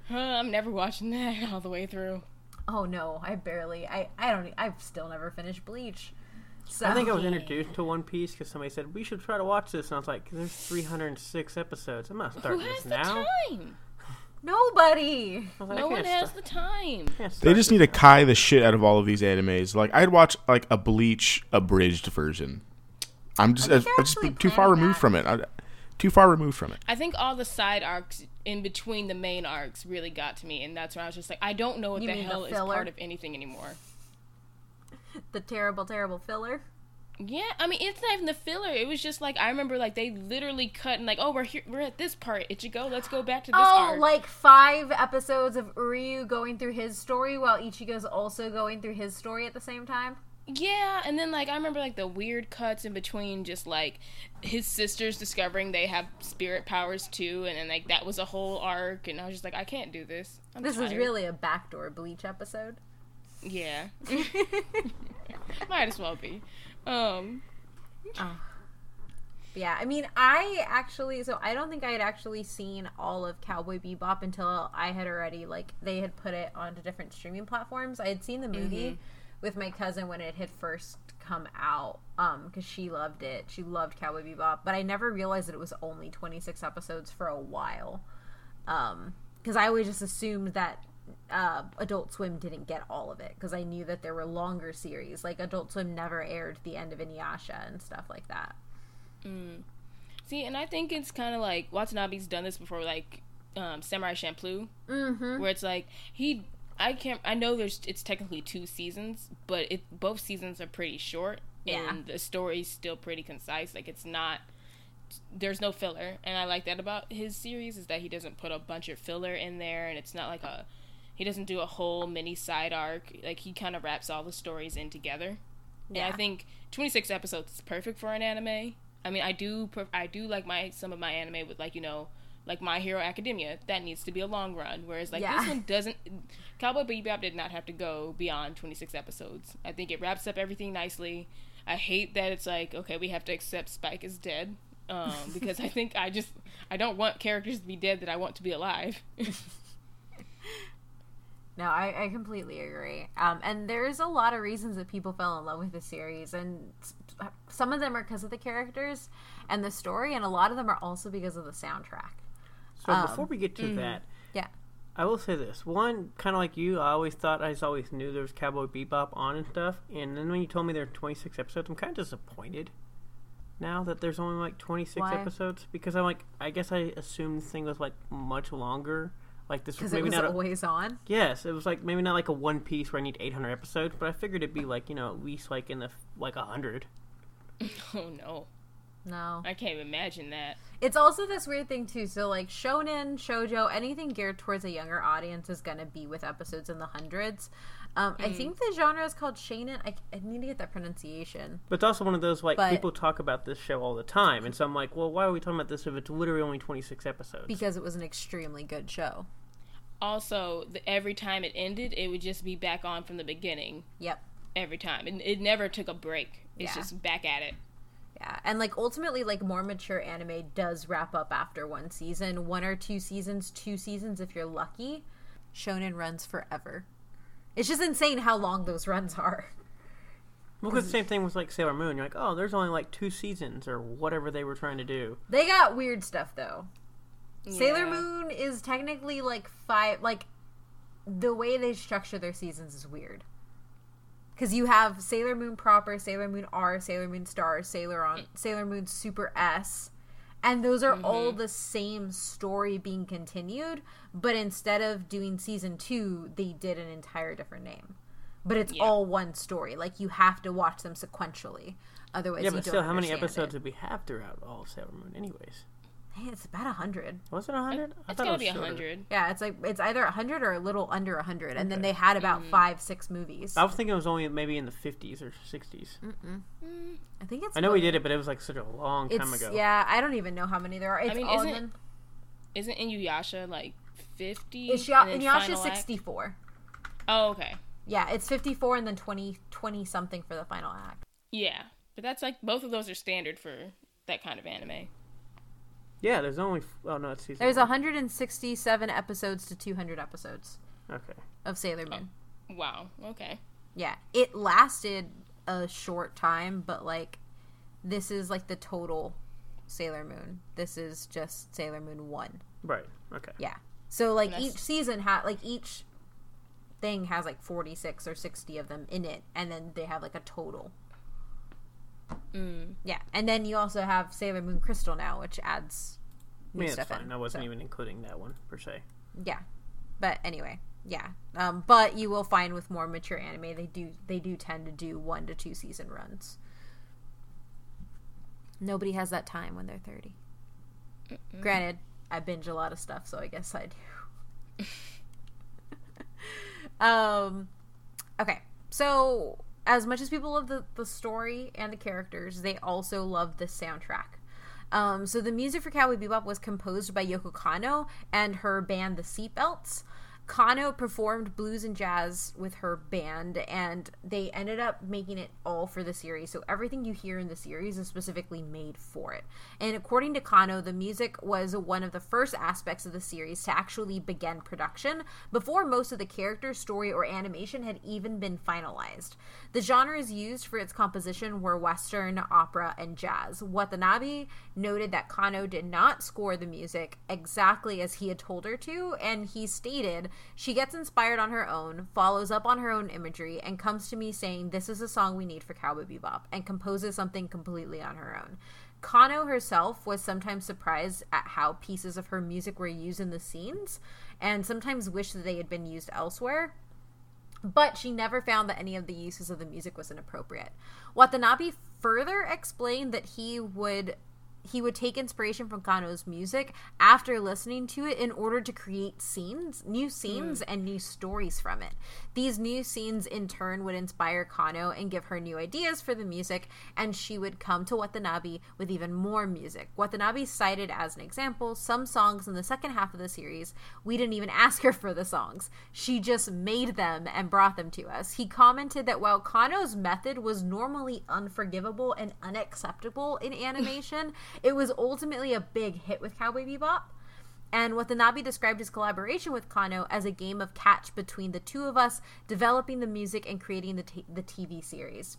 Huh, I'm never watching that all the way through. Oh no, I barely. I I don't. I've still never finished Bleach. So I think I was introduced to One Piece because somebody said we should try to watch this, and I was like, "There's 306 episodes. I'm not Who starting has this the now." time? nobody. I was like, No one can't has start- the time. can't They start just this need to now. kai the shit out of all of these animes. Like I'd watch like a Bleach abridged version. I'm just uh, I I've just been too far removed that. from it. I, too far removed from it. I think all the side arcs in between the main arcs really got to me, and that's when I was just like, I don't know what You the mean the hell is filler? part of anything anymore. The terrible, terrible filler. Yeah, I mean it's not even the filler. It was just like I remember like they literally cut and like, oh we're here we're at this part. Ichigo, let's go back to this Oh, arc. like five episodes of Ryu going through his story while Ichigo's also going through his story at the same time. Yeah, and then like I remember like the weird cuts in between just like his sisters discovering they have spirit powers too, and then like that was a whole arc, and I was just like, I can't do this. I'm This is tired. really a backdoor Bleach episode. Yeah. Might as well be. Um, Yeah, I mean, I actually, so I don't think I had actually seen all of Cowboy Bebop until I had already, like, they had put it onto different streaming platforms. I had seen the movie with my cousin when it had first come out, um, because she loved it. She loved Cowboy Bebop, but I never realized that it was only 26 episodes for a while. Um, because I always just assumed that uh, Adult Swim didn't get all of it because I knew that there were longer series. Like Adult Swim never aired the end of Inuyasha and stuff like that. see, and I think it's kind of like Watanabe's done this before, like um, Samurai Champloo, Mm-hmm. where it's like he. I can't. I know there's. It's technically two seasons, but it both seasons are pretty short, Yeah. and the story's still pretty concise. Like it's not. There's no filler, and I like that about his series is that he doesn't put a bunch of filler in there, and it's not like a. He doesn't do a whole mini side arc. Like he kind of wraps all the stories in together. Yeah, I think 26 episodes is perfect for an anime. I mean, I do I do like my some of my anime with like you know like My Hero Academia that needs to be a long run, whereas like Yeah. this one doesn't. Cowboy Bebop did not have to go beyond 26 episodes. I think it wraps up everything nicely. I hate that it's like okay we have to accept Spike is dead. um, because I think I just I don't want characters to be dead that I want to be alive. No, I, I completely agree. Um, and there's a lot of reasons that people fell in love with the series, and some of them are because of the characters and the story, and a lot of them are also because of the soundtrack. So Um, before we get to that, Yeah. I will say this. One, kind of like you, I always thought, I just always knew there was Cowboy Bebop on and stuff. And then when you told me there are 26 episodes, I'm kind of disappointed now that there's only like 26 Why? episodes. Because I'm like, I guess I assumed this thing was like much longer. Like this was Because it maybe was not a, always on. Yes, it was like maybe not like a One Piece where I need 800 episodes, but I figured it'd be like, you know, at least like in the, like a 100. oh no, No. I can't even imagine that. It's also this weird thing, too. So, like, shonen, shoujo, anything geared towards a younger audience is going to be with episodes in the hundreds. Um, I think the genre is called shonen. I, I need to get that pronunciation. But it's also one of those like But- people talk about this show all the time, and so I'm like, well, why are we talking about this if it's literally only 26 episodes? Because it was an extremely good show. Also, the, every time it ended, it would just be back on from the beginning Yep. every time, and it never took a break. It's Yeah. just back at it. Yeah, and like ultimately, like more mature anime does wrap up after one season, one or two seasons, two seasons if you're lucky. Shonen runs forever. It's just insane how long those runs are. Well, because the same thing was like Sailor Moon. You're like, oh, there's only like two seasons or whatever they were trying to do. They got weird stuff though. Sailor Moon is technically like five. Like the way they structure their seasons is weird. Because you have Sailor Moon proper, Sailor Moon R, Sailor Moon Star, Sailor on Sailor Moon Super S, and those are all mm-hmm. the same story being continued. But instead of doing season two, they did an entire different name. But it's Yeah. all one story. Like you have to watch them sequentially, otherwise. yeah, you but don't still, how many episodes It. did we have throughout all of Sailor Moon, anyways? Hey, it's about a hundred. Was it a 100? I It's thought it gotta was be a hundred. Yeah, it's like it's either a hundred or a little under a hundred, and then they had about mm. five, six movies. I was thinking it was only maybe in the 50s or 60s. Mm. I think it's. I know we did it, but it was like such a long time ago. yeah. I don't even know how many there are. It's mean, all isn't- in. Isn't Inuyasha like fifty? It's and then Inuyasha sixty four. Oh, okay. Yeah, it's fifty four and then 20, 20 something for the final act. Yeah, but that's like both of those are standard for that kind of anime. Yeah, there's only. Oh, no, it's season There's one. hundred and sixty seven episodes to two hundred episodes Okay. of Sailor oh, Moon. Wow. Okay. Yeah, it lasted a short time, but like this is like the total Sailor Moon. This is just Sailor Moon one. Right. Okay. Yeah. So like each season had like each thing has like 46 or 60 of them in it and then they have like a total. Mm. Yeah. And then you also have Sailor Moon Crystal now which adds I new mean, stuff fine. in. I wasn't So, even including that one, per se. Yeah. But anyway, yeah. Um but you will find with more mature anime they do they do tend to do 1 to 2 season runs. Nobody has that time when they're 30. Granted, I binge a lot of stuff, so I guess I do. um, okay, so as much as people love the, the story and the characters, they also love the soundtrack. Um, so the music for Cowboy Bebop was composed by Yoko Kanno and her band The Seatbelts. Kanno performed blues and jazz with her band, and they ended up making it all for the series. So everything you hear in the series is specifically made for it. And according to Kanno, the music was one of the first aspects of the series to actually begin production before most of the character, story, or animation had even been finalized. The genres used for its composition were Western, opera, and jazz. Watanabe noted that Kanno did not score the music exactly as he had told her to, and he stated, She gets inspired on her own, follows up on her own imagery, and comes to me saying, This is a song we need for Cowboy Bebop, and composes something completely on her own. Kanno herself was sometimes surprised at how pieces of her music were used in the scenes, and sometimes wished that they had been used elsewhere but she never found that any of the uses of the music was inappropriate. Watanabe further explained that he would he would take inspiration from Kanno's music after listening to it in order to create scenes, new scenes hmm. and new stories from it. These new scenes in turn would inspire Kanno and give her new ideas for the music and she would come to Watanabe with even more music. Watanabe cited as an example some songs in the second half of the series. We didn't even ask her for the songs. She just made them and brought them to us. He commented that while Kanno's method was normally unforgivable and unacceptable in animation, it was ultimately a big hit with Cowboy Bebop. And Watanabe described his collaboration with Kanno as a game of catch between the two of us, developing the music and creating the, t- the TV series.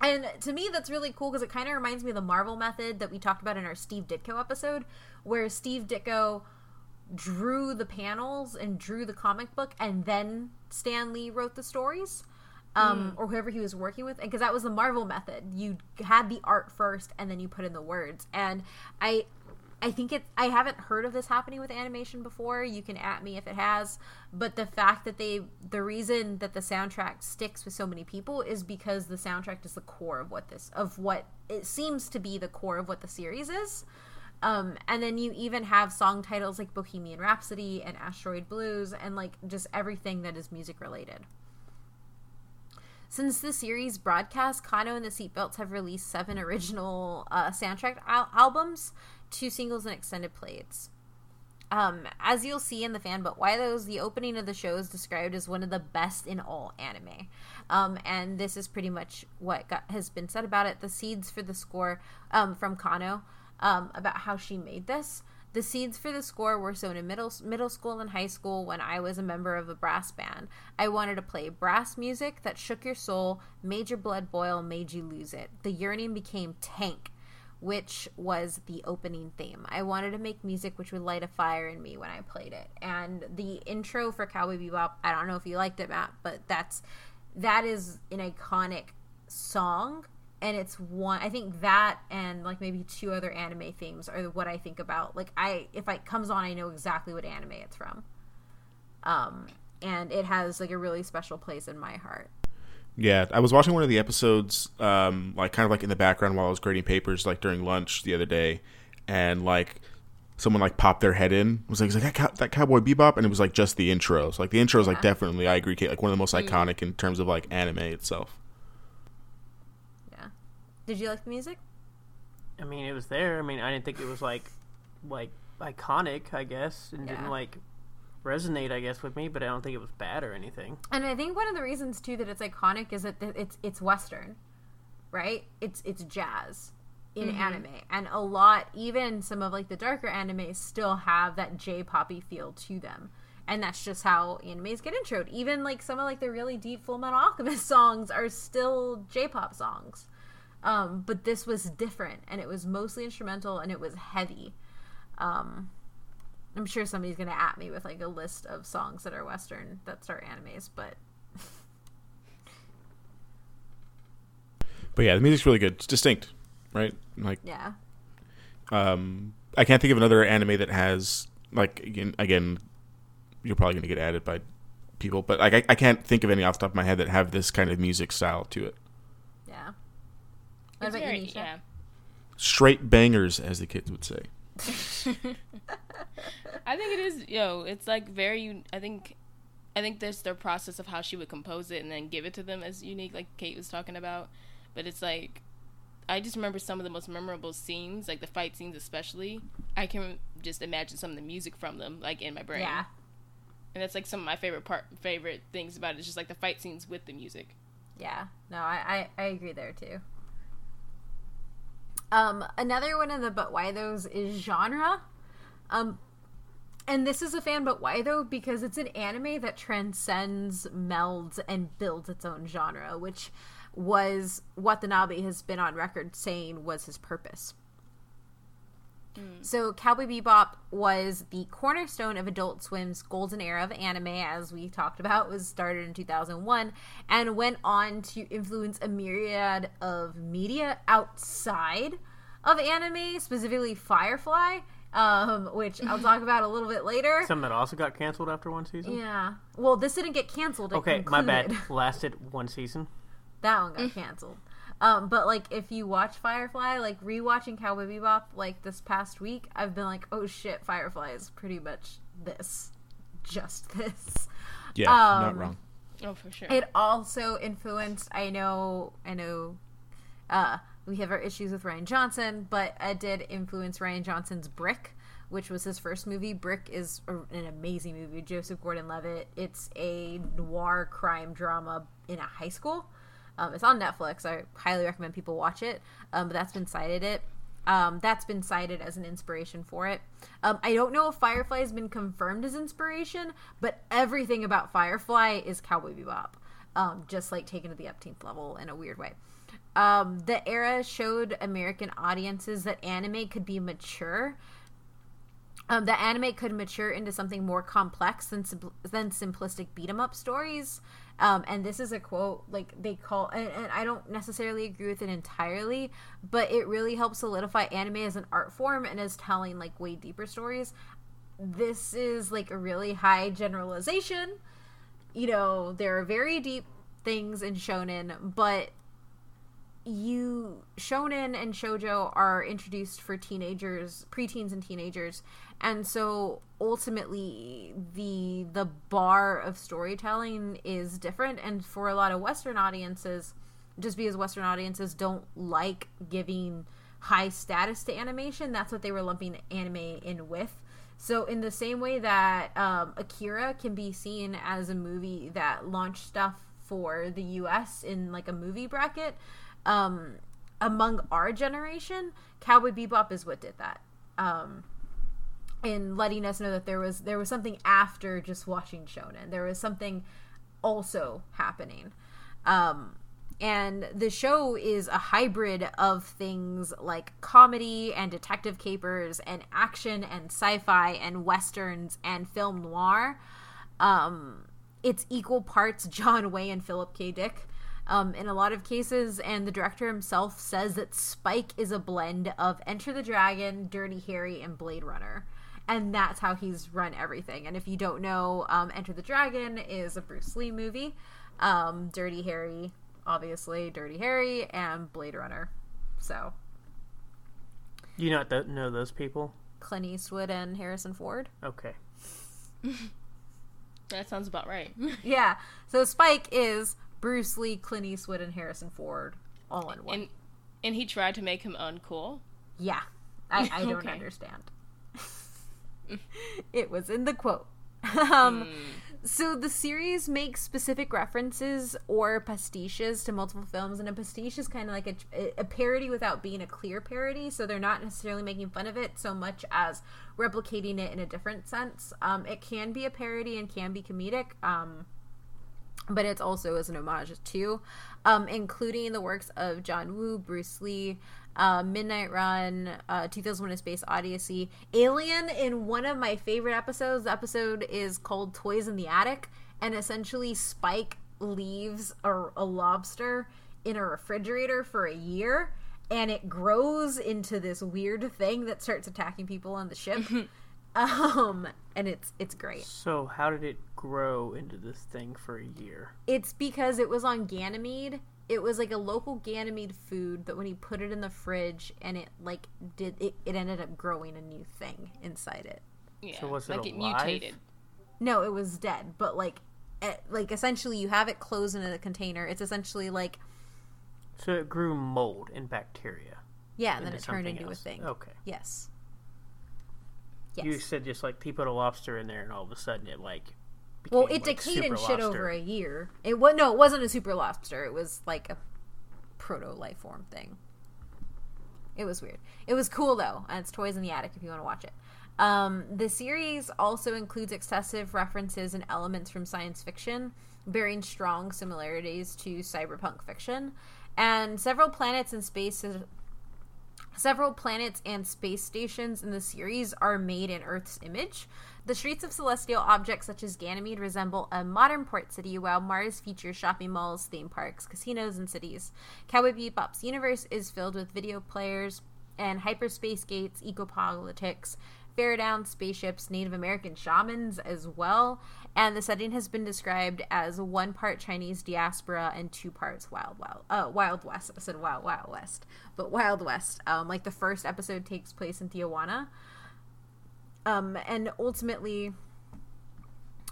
And to me, that's really cool because it kind of reminds me of the Marvel method that we talked about in our Steve Ditko episode, where Steve Ditko drew the panels and drew the comic book, and then Stan Lee wrote the stories, um, or whoever he was working with. Because that was the Marvel method. You had the art first, and then you put in the words. And I I think it. I haven't heard of this happening with animation before. You can at me if it has, but the fact that they, the reason that the soundtrack sticks with so many people is because the soundtrack is the core of what this, of what it seems to be the core of what the series is. Um, and then you even have song titles like Bohemian Rhapsody and Asteroid Blues, and like just everything that is music related. Since the series broadcast, Kanno and the Seatbelts have released seven original uh, soundtrack al- albums, two singles, and extended plays. Um, as you'll see in the fan but why those the opening of the show is described as one of the best in all anime. Um, and this is pretty much what got, has been said about it. The seeds for the score um, from Kanno um, about how she made this the seeds for the score were sown in middle middle school and high school when I was a member of a brass band. I wanted to play brass music that shook your soul, made your blood boil, made you lose it. The yearning became tank, which was the opening theme. I wanted to make music which would light a fire in me when I played it. And the intro for Cowboy Bebop, I don't know if you liked it, Matt, but that's that is an iconic song and it's one i think that and like maybe two other anime themes are what i think about like i if it comes on i know exactly what anime it's from um and it has like a really special place in my heart Yeah, I was watching one of the episodes, um, like kind of like in the background while I was grading papers, like during lunch the other day, and like someone like popped their head in, was like, "Is like that, cow- that Cowboy Bebop?" And it was like just the intro. So like the intro is like Yeah. definitely, I agree, Kate, like one of the most iconic in terms of like anime itself. Did you like the music I mean, it was there. I mean, I didn't think it was like, like iconic. I guess, and Yeah. didn't like resonate. I guess with me, but I don't think it was bad or anything. and i think one of the reasons too that it's iconic is that it's it's western right it's it's jazz in mm-hmm. anime and a lot even some of like the darker animes still have that j-poppy feel to them and that's just how animes get introed even like some of like the really deep full metal alchemist songs are still j-pop songs um, but this was different and it was mostly instrumental and it was heavy um, i'm sure somebody's gonna at me with like a list of songs that are western that start animes but But yeah, the music's really good. It's distinct, right? Like, yeah um, I can't think of another anime that has like again, again you're probably going to get added by people, but like I, I can't think of any off the top of my head that have this kind of music style to it. Yeah what It's about very- you Nisha? yeah. Straight bangers, as the kids would say. I think it is. Yo, it's like very. I think, I think there's their process of how she would compose it and then give it to them as unique, like Kate was talking about. But it's like, I just remember some of the most memorable scenes, like the fight scenes especially. I can just imagine some of the music from them, like in my brain. yeah And that's like some of my favorite part, favorite things about it. It's just like the fight scenes with the music. Yeah, no, I, I, I agree there too. Um, another one of the but why those is genre. Um, and this is a fan but why though because it's an anime that transcends, melds, and builds its own genre, which was Watanabe has been on record saying was his purpose. So, Cowboy Bebop was the cornerstone of Adult Swim's golden era of anime, as we talked about, was started in 2001 and went on to influence a myriad of media outside of anime, specifically Firefly, um, which I'll talk about a little bit later. Some that also got canceled after one season. yeah. Well, this didn't get canceled. Okay, my bad. Lasted one season. That one got canceled. Um, but like if you watch Firefly, like rewatching Cowboy Bebop like this past week, I've been like, oh shit, Firefly is pretty much this, just this. Yeah, not Um, wrong. Oh, for sure. It also influenced. I know, I know. Uh, we have our issues with Rian Johnson, but it did influence Rian Johnson's Brick, which was his first movie. Brick is a, an amazing movie. Joseph Gordon-Levitt. It's a noir crime drama in a high school. Um, it's on Netflix. I highly recommend people watch it. Um, but that's been cited it. Um, that's been cited as an inspiration for it. Um, I don't know if Firefly has been confirmed as inspiration, but everything about Firefly is Cowboy Bebop, um, just like taken to the upteenth level in a weird way. Um, the era showed American audiences that anime could be mature. Um, that anime could mature into something more complex than than simplistic beat 'em up stories. Um, and this is a quote like they call, and, and I don't necessarily agree with it entirely, but it really helps solidify anime as an art form and as telling like way deeper stories. This is like a really high generalization. You know, there are very deep things in shonen, but you shonen and shojo are introduced for teenagers preteens and teenagers. And so ultimately the the bar of storytelling is different. And for a lot of western audiences just because western audiences don't like giving high status to animation that's what they were lumping anime in with. So in the same way that um, akira can be seen as a movie that launched stuff for the us in like a movie bracket um, among our generation, Cowboy Bebop is what did that. Um, in letting us know that there was there was something after just watching shonen. There was something also happening. Um, and the show is a hybrid of things like comedy and detective capers and action and sci-fi and westerns and film noir. Um, it's equal parts John Wayne and Philip K. Dick um, in a lot of cases, and the director himself says that Spike is a blend of Enter the Dragon, Dirty Harry, and Blade Runner. And that's how he's run everything. And if you don't know, um, Enter the Dragon is a Bruce Lee movie. Um, Dirty Harry, obviously, Dirty Harry, and Blade Runner. So. Do you not th- know those people? Clint Eastwood and Harrison Ford. Okay. that sounds about right. yeah. So Spike is Bruce Lee, Clint Eastwood, and Harrison Ford all in one. And, and he tried to make him uncool. Yeah, I, I don't okay. understand. it was in the quote. um, mm. So the series makes specific references or pastiches to multiple films, and a pastiche is kind of like a, a, parody without being a clear parody. So they're not necessarily making fun of it so much as replicating it in a different sense. Um, it can be a parody and can be comedic. Um, but it's also as an homage too, um, including the works of John Woo, Bruce Lee, uh, Midnight Run, uh, 2001: A Space Odyssey, Alien. In one of my favorite episodes, the episode is called "Toys in the Attic," and essentially Spike leaves a, a lobster in a refrigerator for a year, and it grows into this weird thing that starts attacking people on the ship. um and it's it's great. So how did it grow into this thing for a year? It's because it was on ganymede. It was like a local ganymede food but when he put it in the fridge and it like did it, it ended up growing a new thing inside it. Yeah so was it like alive? it mutated. No it was dead but like it, like essentially you have it closed in a container. It's essentially like so it grew mold and bacteria yeah and then it turned into else. a thing. Okay. Yes Yes. You said just like he put a lobster in there, and all of a sudden it like. well, it like decayed and shit over a year. It was no, it wasn't a super lobster. It was like a proto life form thing. It was weird. It was cool though, and it's Toys in the Attic if you want to watch it. Um, the series also includes excessive references and elements from science fiction, bearing strong similarities to cyberpunk fiction. And several planets and spaces Several planets and space stations in the series are made in Earth's image. The streets of celestial objects such as Ganymede resemble a modern port city, while Mars features shopping malls, theme parks, casinos, and cities. Cowboy Bebop's universe is filled with video players and hyperspace gates, ecopolitics, Faradown spaceships, Native American shamans as well, and the setting has been described as one part Chinese diaspora and two parts Wild Wild uh, Wild West. I said Wild Wild West, but Wild West. Um, like the first episode takes place in Tijuana, um, and ultimately.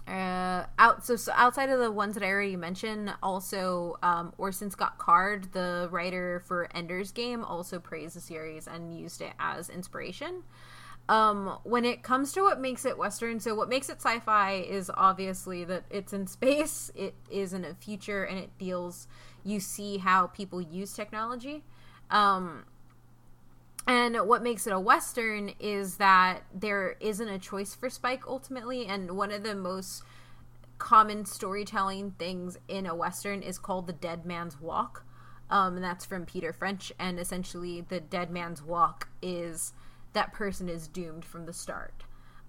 Uh, out so, so, outside of the ones that I already mentioned, also um, Orson Scott Card, the writer for Ender's Game, also praised the series and used it as inspiration. Um, when it comes to what makes it Western, so what makes it sci fi is obviously that it's in space, it is in a future, and it deals, you see how people use technology. Um, And what makes it a Western is that there isn't a choice for Spike ultimately. And one of the most common storytelling things in a Western is called the Dead Man's Walk. Um, and that's from Peter French. And essentially, the Dead Man's Walk is that person is doomed from the start.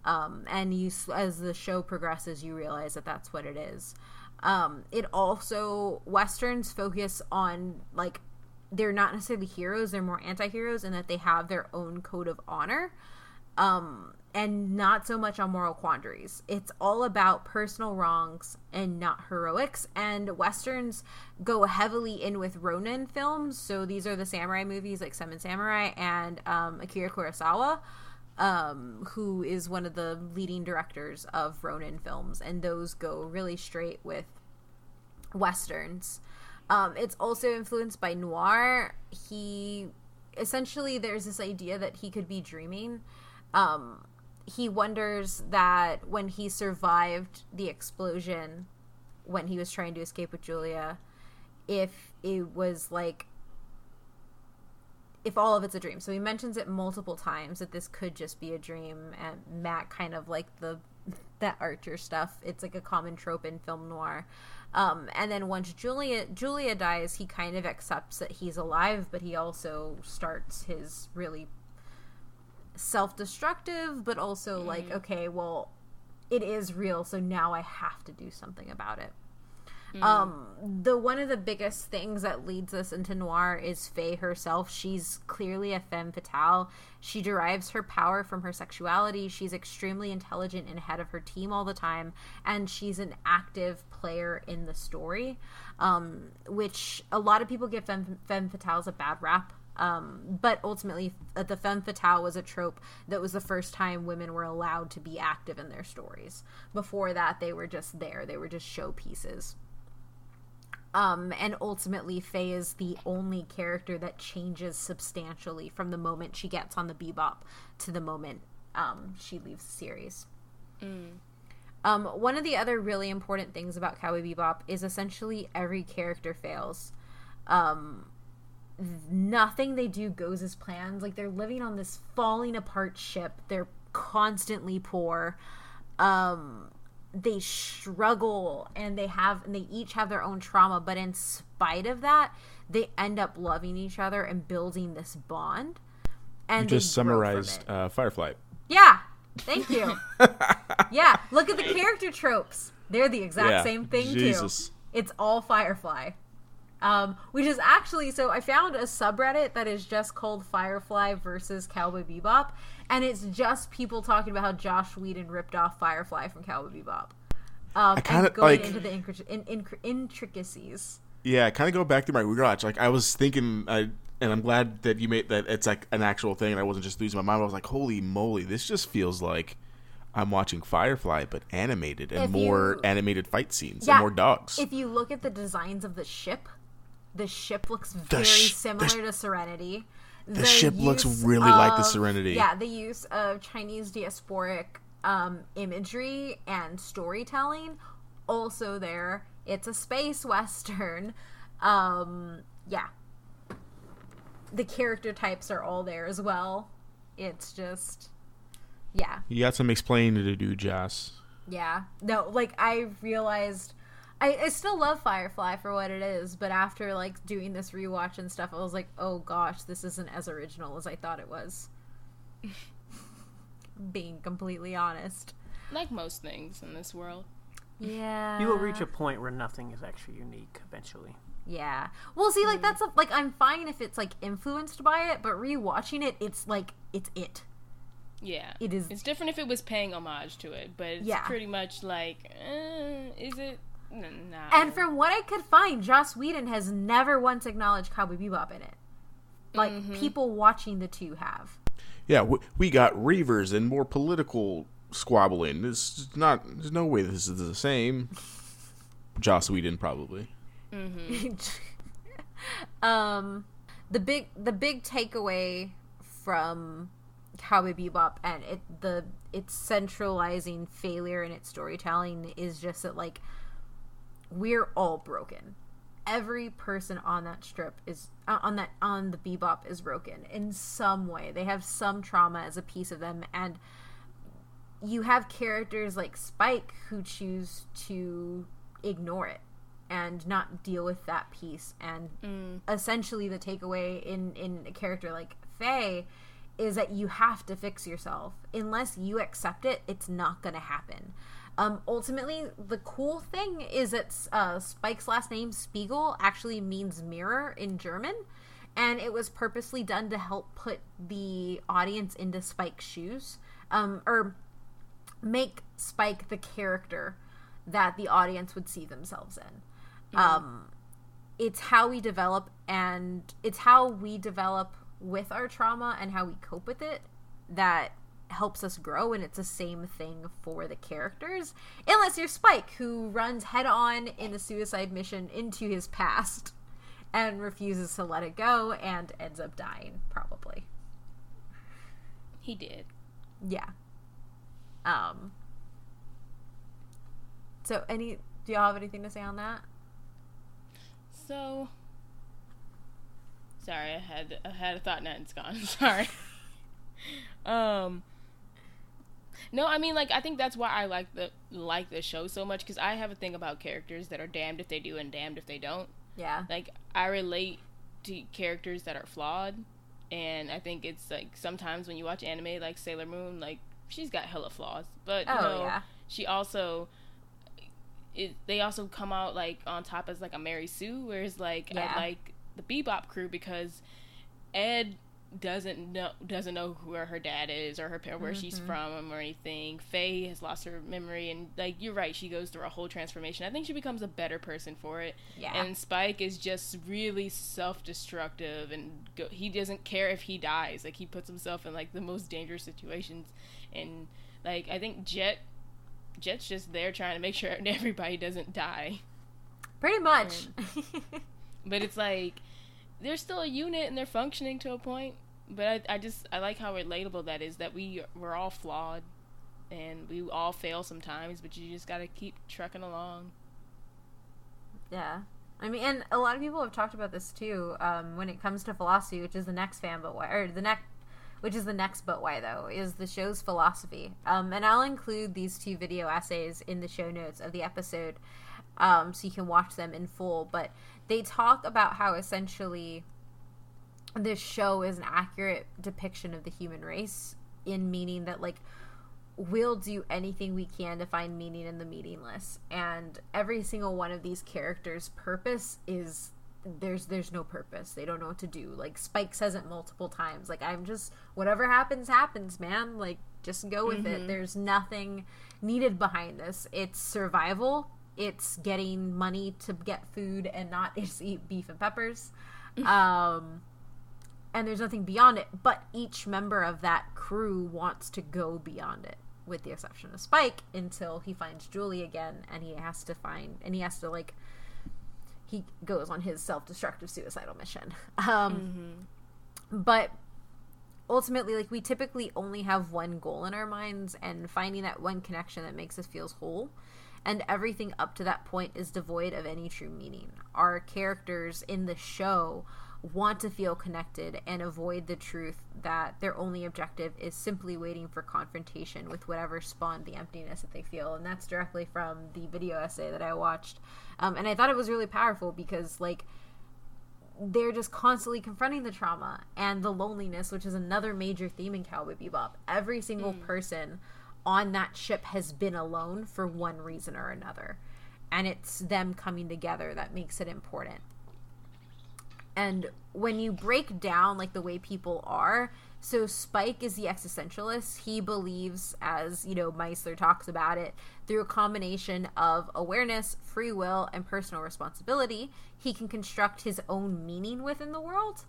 Um, and you, as the show progresses, you realize that that's what it is. Um, it also westerns focus on like they're not necessarily heroes; they're more anti-heroes, in that they have their own code of honor, um, and not so much on moral quandaries. It's all about personal wrongs and not heroics. And westerns go heavily in with Ronin films, so these are the samurai movies like Seven Samurai and um, Akira Kurosawa um, who is one of the leading directors of Ronin films, and those go really straight with westerns. Um, it's also influenced by noir. He essentially there's this idea that he could be dreaming. Um, he wonders that when he survived the explosion, when he was trying to escape with Julia, if it was like if all of it's a dream. So he mentions it multiple times that this could just be a dream, and Matt kind of like the that Archer stuff. It's like a common trope in film noir. Um, and then once Julia Julia dies, he kind of accepts that he's alive, but he also starts his really self-destructive, but also mm-hmm. like, okay, well, it is real, so now I have to do something about it. Mm. Um, the one of the biggest things that leads us into noir is Faye herself. She's clearly a femme fatale. She derives her power from her sexuality. She's extremely intelligent and ahead of her team all the time, and she's an active player in the story, um, which a lot of people give femme, femme fatales a bad rap. Um, but ultimately, uh, the femme fatale was a trope that was the first time women were allowed to be active in their stories. Before that, they were just there; they were just showpieces. Um, and ultimately, Faye is the only character that changes substantially from the moment she gets on the Bebop to the moment um, she leaves the series. Mm. Um, one of the other really important things about Cowboy Bebop is essentially every character fails. Um, nothing they do goes as planned. Like they're living on this falling apart ship. They're constantly poor. Um, they struggle and they have and they each have their own trauma but in spite of that they end up loving each other and building this bond. And you just summarized uh, firefly. Yeah. Thank you. Yeah. Look at the character tropes. They're the exact yeah, same thing Jesus. too it's all firefly um, which is actually so i found a subreddit that is just called firefly versus cowboy bebop and it's just people talking about how Joss Whedon ripped off Firefly from Cowboy Bebop. Um, I kind of going like, into the in, in, intricacies. Yeah, I kind of go back to my rewatch. Like I was thinking, I, and I'm glad that you made that. It's like an actual thing, and I wasn't just losing my mind. I was like, holy moly, this just feels like I'm watching Firefly, but animated and if more you, animated fight scenes yeah, and more dogs. If you look at the designs of the ship, the ship looks very sh- similar sh- to Serenity the, the ship looks really of, like the Serenity. Yeah, the use of Chinese diasporic um, imagery and storytelling also there. It's a space western. Um, yeah, the character types are all there as well. It's just, yeah. You got some explaining to do, Joss. Yeah. No, like I realized I, I still love Firefly for what it is, but after like doing this rewatch and stuff, I was like, oh gosh, this isn't as original as I thought it was. Being completely honest. Like most things in this world. Yeah. You will reach a point where nothing is actually unique eventually. Yeah. Well, see, like mm. that's a, like I'm fine if it's like influenced by it, but rewatching it, it's like it's it. Yeah, it is. It's different if it was paying homage to it, but it's yeah. pretty much like, eh, is it no. And from what I could find, Joss Whedon has never once acknowledged Cowboy Bebop in it. Like mm-hmm. people watching the two have. Yeah, we, we got Reavers and more political squabbling. It's not. There's no way this is the same. Joss Whedon probably. Mm-hmm. um, the big the big takeaway from Cowboy Bebop and it the its centralizing failure in its storytelling is just that like we're all broken. Every person on that strip is uh, on that on the bebop is broken in some way. They have some trauma as a piece of them and you have characters like spike who choose to ignore it and not deal with that piece. And Mm. essentially the takeaway in in a character like faye is that you have to fix yourself. Unless you accept it it's not going to happen um, ultimately, the cool thing is that uh, Spike's last name, Spiegel, actually means mirror in German. And it was purposely done to help put the audience into Spike's shoes. Um, or make Spike the character that the audience would see themselves in. Um, it's how we develop, and it's how we develop with our trauma and how we cope with it that helps us grow and it's the same thing for the characters unless you're spike who runs head on in the suicide mission into his past and refuses to let it go and ends up dying probably He did. yeah um so any do y'all have anything to say on that So, sorry, I had I had a thought and it's gone. Sorry. um. No, I mean, like, I think that's why I like the like the show so much because I have a thing about characters that are damned if they do and damned if they don't. yeah Like, I relate to characters that are flawed, and I think it's like sometimes when you watch anime like Sailor Moon, like she's got hella flaws, but Oh, no, yeah. she also it, they also come out like on top as like a Mary Sue, whereas like Yeah. I like the Bebop crew because Ed doesn't know doesn't know where her dad is or her where she's Mm-hmm. from or anything. Faye has lost her memory and like you're right, she goes through a whole transformation. I think she becomes a better person for it. Yeah. And Spike is just really self-destructive and go- he doesn't care if he dies. Like he puts himself in like the most dangerous situations and like I think Jet Jet's just there trying to make sure everybody doesn't die. pretty much But it's like they're still a unit and they're functioning to a point. But I, I just I like how relatable that is that we we're all flawed and we all fail sometimes, but you just gotta keep trucking along. Yeah. I mean, and a lot of people have talked about this too. Um, when it comes to philosophy, which is the next fan, but why, or the next, which is the next, but why though, is the show's philosophy. Um, and I'll include these two video essays in the show notes of the episode, um, so you can watch them in full. But they talk about how essentially this show is an accurate depiction of the human race, in meaning that like we'll do anything we can to find meaning in the meaningless. And every single one of these characters purpose is there's there's no purpose. They don't know what to do. Like spike says it multiple times. Like i'm just whatever happens happens man. Like just go with it. Mm-hmm. There's nothing needed behind this. It's survival it's getting money to get food and not just eat beef and peppers. Um and there's nothing beyond it but each member of that crew wants to go beyond it with the exception of spike until he finds julie again and he has to find and he has to like he goes on his self-destructive suicidal mission. Um but ultimately like we typically only have one goal in our minds and finding that one connection that makes us feel whole and everything up to that point is devoid of any true meaning. Our characters in the show want to feel connected and avoid the truth that their only objective is simply waiting for confrontation with whatever spawned the emptiness that they feel. And that's directly from the video essay that i watched. Um, and i thought it was really powerful because like they're just constantly confronting the trauma and the loneliness, which is another major theme in Cowboy Bebop. Every single person on that ship has been alone for one reason or another. And it's them coming together that makes it important. And when you break down like the way people are, so Spike is the existentialist. He believes, as you know, Meisler talks about it, through a combination of awareness, free will, and personal responsibility, he can construct his own meaning within the world.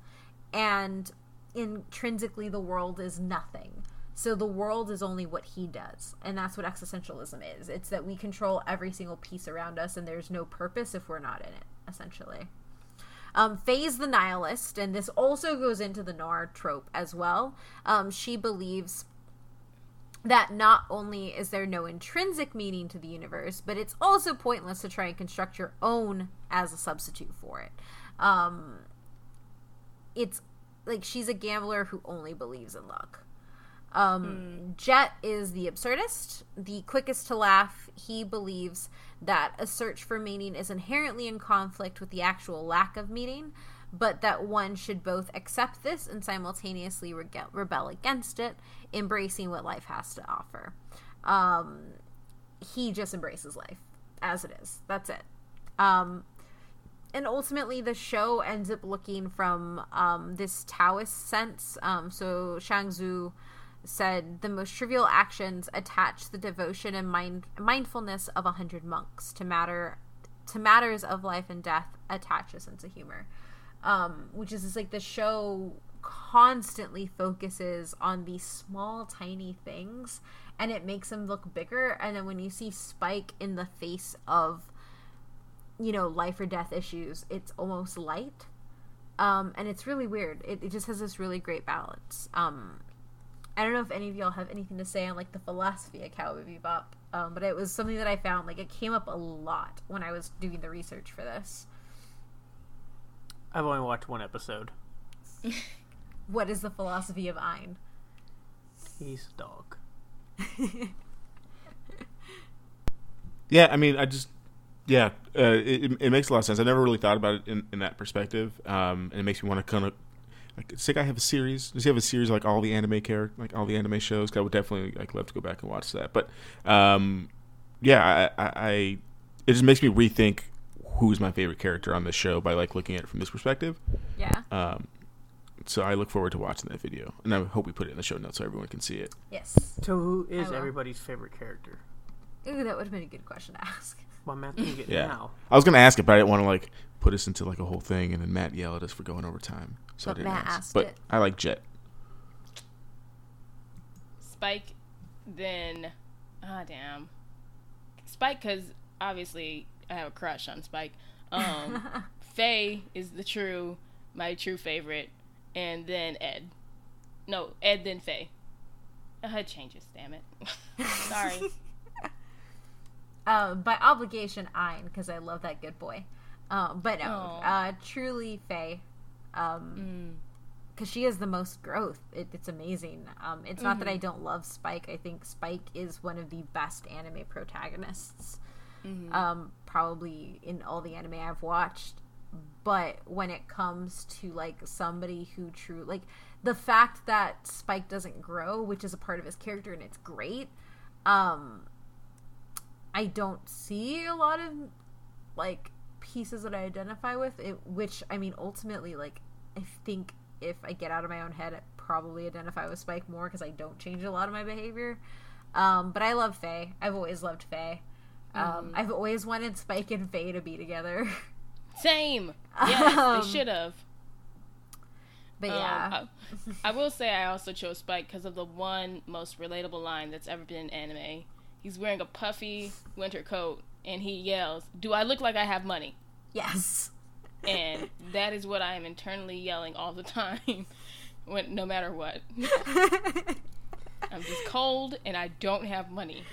And intrinsically, the world is nothing. So the world is only what he does. And that's what existentialism is. It's that we control every single piece around us, and there's no purpose if we're not in it, essentially. Um, Faye's the nihilist, and this also goes into the noir trope as well. Um, she believes that not only is there no intrinsic meaning to the universe, but it's also pointless to try and construct your own as a substitute for it. Um, it's like she's a gambler who only believes in luck. Um, Jet is the absurdist, the quickest to laugh. He believes that a search for meaning is inherently in conflict with the actual lack of meaning, but that one should both accept this and simultaneously rege- rebel against it, embracing what life has to offer. Um, he just embraces life as it is. That's it. Um, and ultimately, the show ends up looking from um, this Taoist sense. Um, so Shangzu said the most trivial actions attach the devotion and mind mindfulness of a hundred monks to matter to matters of life and death attach a sense of humor. Um, which is just like the show constantly focuses on these small tiny things and it makes them look bigger. And then when you see spike in the face of you know life or death issues it's almost light. Um, and it's really weird. It, it just has this really great balance. Um, I don't know if any of y'all have anything to say on like the philosophy of Cowboy Bebop, um, but it was something that I found like it came up a lot when I was doing the research for this. I've only watched one episode. What is the philosophy of Ein? He's a dog. Yeah, I mean, I just yeah, uh, it, it makes a lot of sense. I never really thought about it in, in that perspective, um, and it makes me want to kind of like. Does the guy have a series? Does he have a series like all the anime character, like all the anime shows? 'Cause I would definitely like love to go back and watch that. But um, yeah, I, I, I it just makes me rethink who's my favorite character on this show by like looking at it from this perspective. Yeah. Um, so I look forward to watching that video, and I hope we put it in the show notes so everyone can see it. Yes. So who is everybody's favorite character? Ooh, that would have been a good question to ask. Well, Matt can get Yeah. now. I was gonna ask it, but I didn't want to like put us into like a whole thing, and then Matt yell at us for going over time. So But I didn't Matt ask. asked but it. I like Jet. Spike, then ah damn, Spike because obviously I have a crush on Spike. Um, Faye is the true my true favorite, and then Ed. No, Ed then Faye. Uh, it changes. Damn it. Sorry. Uh, by obligation, Ein, because I love that good boy. Uh, but no, uh, truly Faye. Um, Mm. because she has the most growth. It, it's amazing. Um, it's not that I don't love Spike. I think Spike is one of the best anime protagonists, um, probably in all the anime I've watched. But when it comes to like somebody who true like the fact that Spike doesn't grow, which is a part of his character and it's great, um, I don't see a lot of like pieces that I identify with. It, which I mean, ultimately, like I think if I get out of my own head, I probably identify with Spike more because I don't change a lot of my behavior. Um, but I love Faye. I've always loved Faye. Um, I've always wanted Spike and Faye to be together. Same. Yes, Um, they should have. but Um, yeah, I, I will say I also chose Spike because of the one most relatable line that's ever been in anime. He's wearing a puffy winter coat and he yells, "Do I look like I have money?" yes. And that is what I am internally yelling all the time, when no matter what. I'm just cold and I don't have money.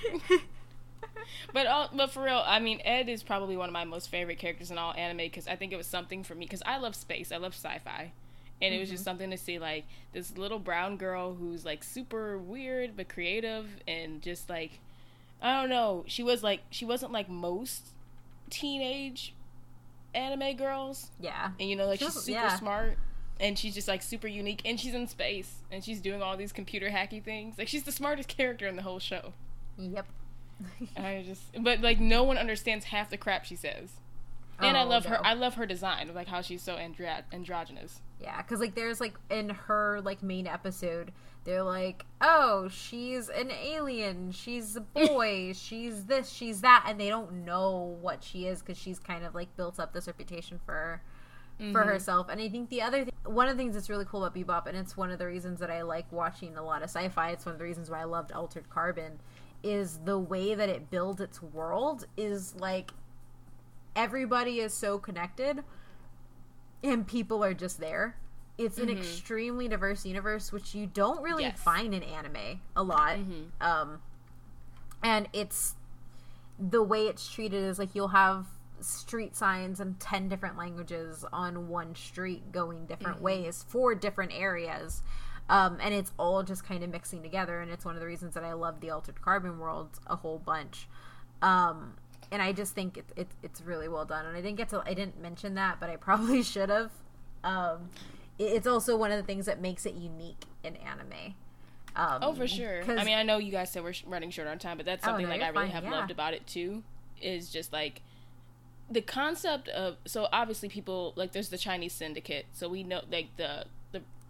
but all, but for real, I mean, Ed is probably one of my most favorite characters in all anime because I think it was something for me because I love space, I love sci-fi, and it was just mm-hmm. something to see like this little brown girl who's like super weird but creative and just like I don't know, she was like she wasn't like most teenage anime girls, yeah. and you know like She she's super yeah. smart. And she's just like super unique. And she's in space. And she's doing all these computer hacky things. Like she's the smartest character in the whole show. Yep. i just but like no one understands half the crap she says. And oh, i Oh, love her i love her design like how she's so andro- androgynous Yeah, because like there's like in her like main episode, they're like, oh, she's an alien, she's a boy, she's this, she's that, and they don't know what she is because she's kind of like built up this reputation for for mm-hmm. herself. And I think the other thing, one of the things that's really cool about Bebop, and it's one of the reasons that I like watching a lot of sci-fi. It's one of the reasons why I loved Altered Carbon, is the way that it builds its world is like everybody is so connected and people are just there. It's an extremely diverse universe, which you don't really Yes. find in anime a lot. Um, and it's the way it's treated is like you'll have street signs in 10 different languages on one street going different ways for different areas. Um, and it's all just kind of mixing together and it's one of the reasons that i love the altered carbon world a whole bunch. Um, and i just think it, it, it's really well done and i didn't get to i didn't mention that but i probably should have um, it- it's also one of the things that makes it unique in anime um, Oh, for sure. I mean, I know you guys said we're sh- running short on time, but that's Oh, something no, like I really fine, have yeah. loved about it too. Is just like the concept of so obviously people like there's the Chinese syndicate, so we know like the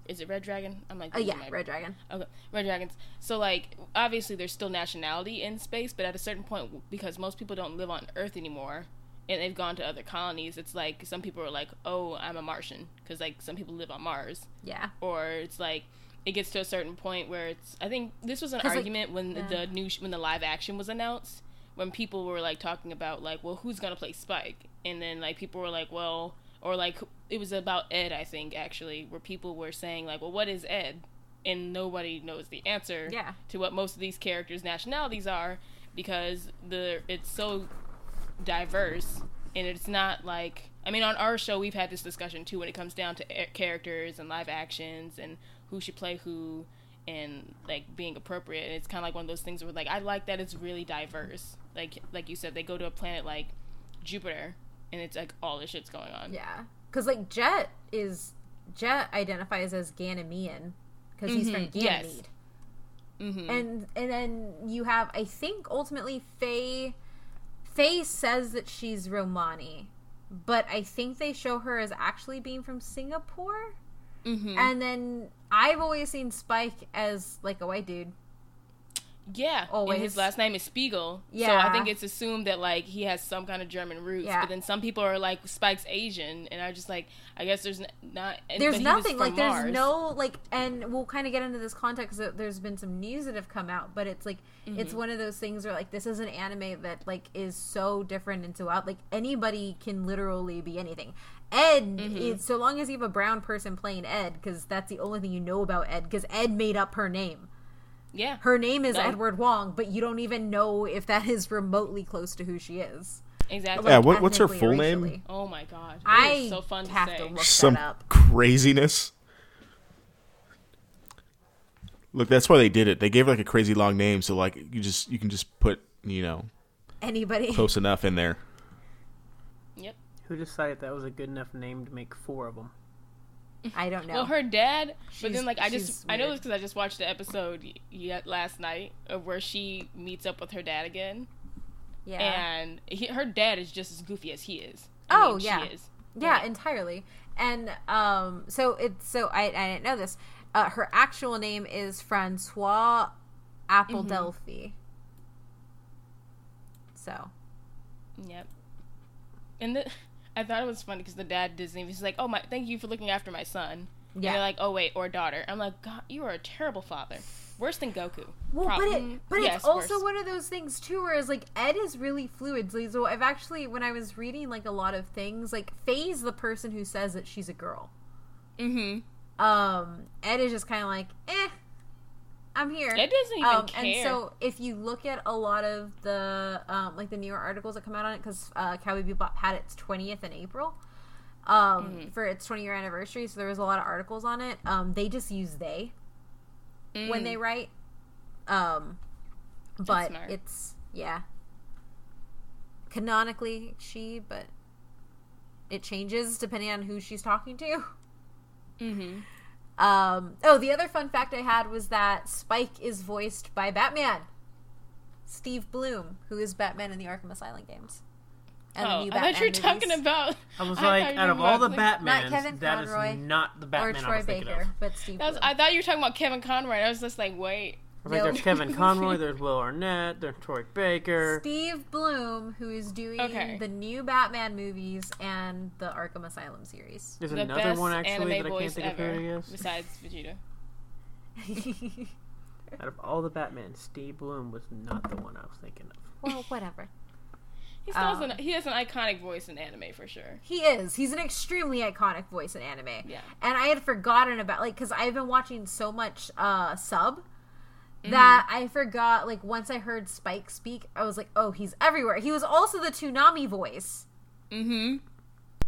is it Red Dragon? I'm like oh yeah red dragon Okay, Red Dragons. So like obviously there's still nationality in space, but at a certain point, because most people don't live on Earth anymore, and they've gone to other colonies, it's like some people are like, "Oh, I'm a Martian," because like some people live on Mars yeah or it's like it gets to a certain point where it's i think this was an 'Cause, like, argument when yeah. the new sh- when the live action was announced when people were like talking about like well who's gonna play spike and then like people were like well or like it was about ed i think actually where people were saying like well what is ed? And nobody knows the answer Yeah. to what most of these characters nationalities are because the it's so diverse and it's not like i mean on our show we've had this discussion too when it comes down to characters and live actions and who should play who and like being appropriate. And it's kind of like one of those things where like i like that it's really diverse. Like like you said they go to a planet like jupiter and it's like all this shit's going on Yeah, because like Jet is Jet identifies as Ganymean because he's from Mhm, yes. Ganymede, mm-hmm. and and then you have I think ultimately Faye. Faye says that she's Romani, but I think they show her as actually being from Singapore. mm-hmm. And then I've always seen Spike as like a white dude. Yeah, Always. and his last name is Spiegel. So Yeah. I think it's assumed that like he has some kind of German roots. Yeah. But then some people are like Spike's Asian, and I just like I guess there's not. there's but he was nothing like there's Mars. no like and we'll kind of get into this context that there's been some news that have come out but it's like it's Mm-hmm. one of those things where like this is an anime that like is so different and so out like anybody can literally be anything ed Mm-hmm. is, so long as you have a brown person playing ed because that's the only thing you know about ed because ed made up her name Yeah, her name is No. edward wong but you don't even know if that is remotely close to who she is exactly. Yeah, what- what's her full name? Oh my god, it i so fun to have say. to look Some that up craziness. Look, that's why they did it. They gave her like a crazy long name, so like you just you can just put you know anybody close enough in there. Yep. Who decided that was a good enough name to make four of them? I don't know Well, her dad, but then like I she's just I know this because I just watched the episode yet last night of where she meets up with her dad again, yeah and he, her dad is just as goofy as he is. Oh, mean, yeah. she is. Yeah, entirely. And um, so it's so I I didn't know this. Uh, her actual name is Francois Apple Mm-hmm. So Yep. And the, I thought it was funny because the dad Disney was like, "Oh my, thank you for looking after my son." And Yeah. they're like, "Oh wait, or daughter." I'm like, "God, you are a terrible father. Worse than Goku." well, Prob- but it but yes, it's also worse. one of those things too, where it's like Ed is really fluid. So- I've actually when I was reading like a lot of things, like Faye's the person who says that she's a girl. Mhm. Um, Ed is just kind of like, eh, I'm here. Ed doesn't even um, care. And so, if you look at a lot of the um, like the newer articles that come out on it, because uh, Cowboy Bebop had its 20th in April um, Mm-hmm. for its 20 year anniversary, so there was a lot of articles on it. Um, they just use they when Mm. they write. Um, but it's yeah, canonically she, but it changes depending on who she's talking to. Mhm. Um, oh, the other fun fact I had was that Spike is voiced by Batman. Steve Blum, who is Batman in the Arkham Asylum games. And the Oh, new I thought you were talking about. I was like, thought you were out of all the about, like- Batmans, Not Kevin that is Conroy not the or Batman I Troy was thinking Baker, of. but Steve That was, Blum. I thought you were talking about Kevin Conroy. I was just like, wait. I was No. there's Kevin Conroy, there's Will Arnett, there's Troy Baker. Steve Blum, who is doing Okay. the new Batman movies and the Arkham Asylum series. There's The another best one actually that I can't voice think of ever, who he is. besides Vegeta. Out of all the Batman, Steve Blum was not the one I was thinking of. well, whatever. He still has Um, an, he has an iconic voice in anime for sure. He is. He's an extremely iconic voice in anime. Yeah. And I had forgotten about like because I've been watching so much uh sub that I forgot. Like once I heard Spike speak, I was like, oh, he's everywhere. He was also the Toonami voice. Mm-hmm.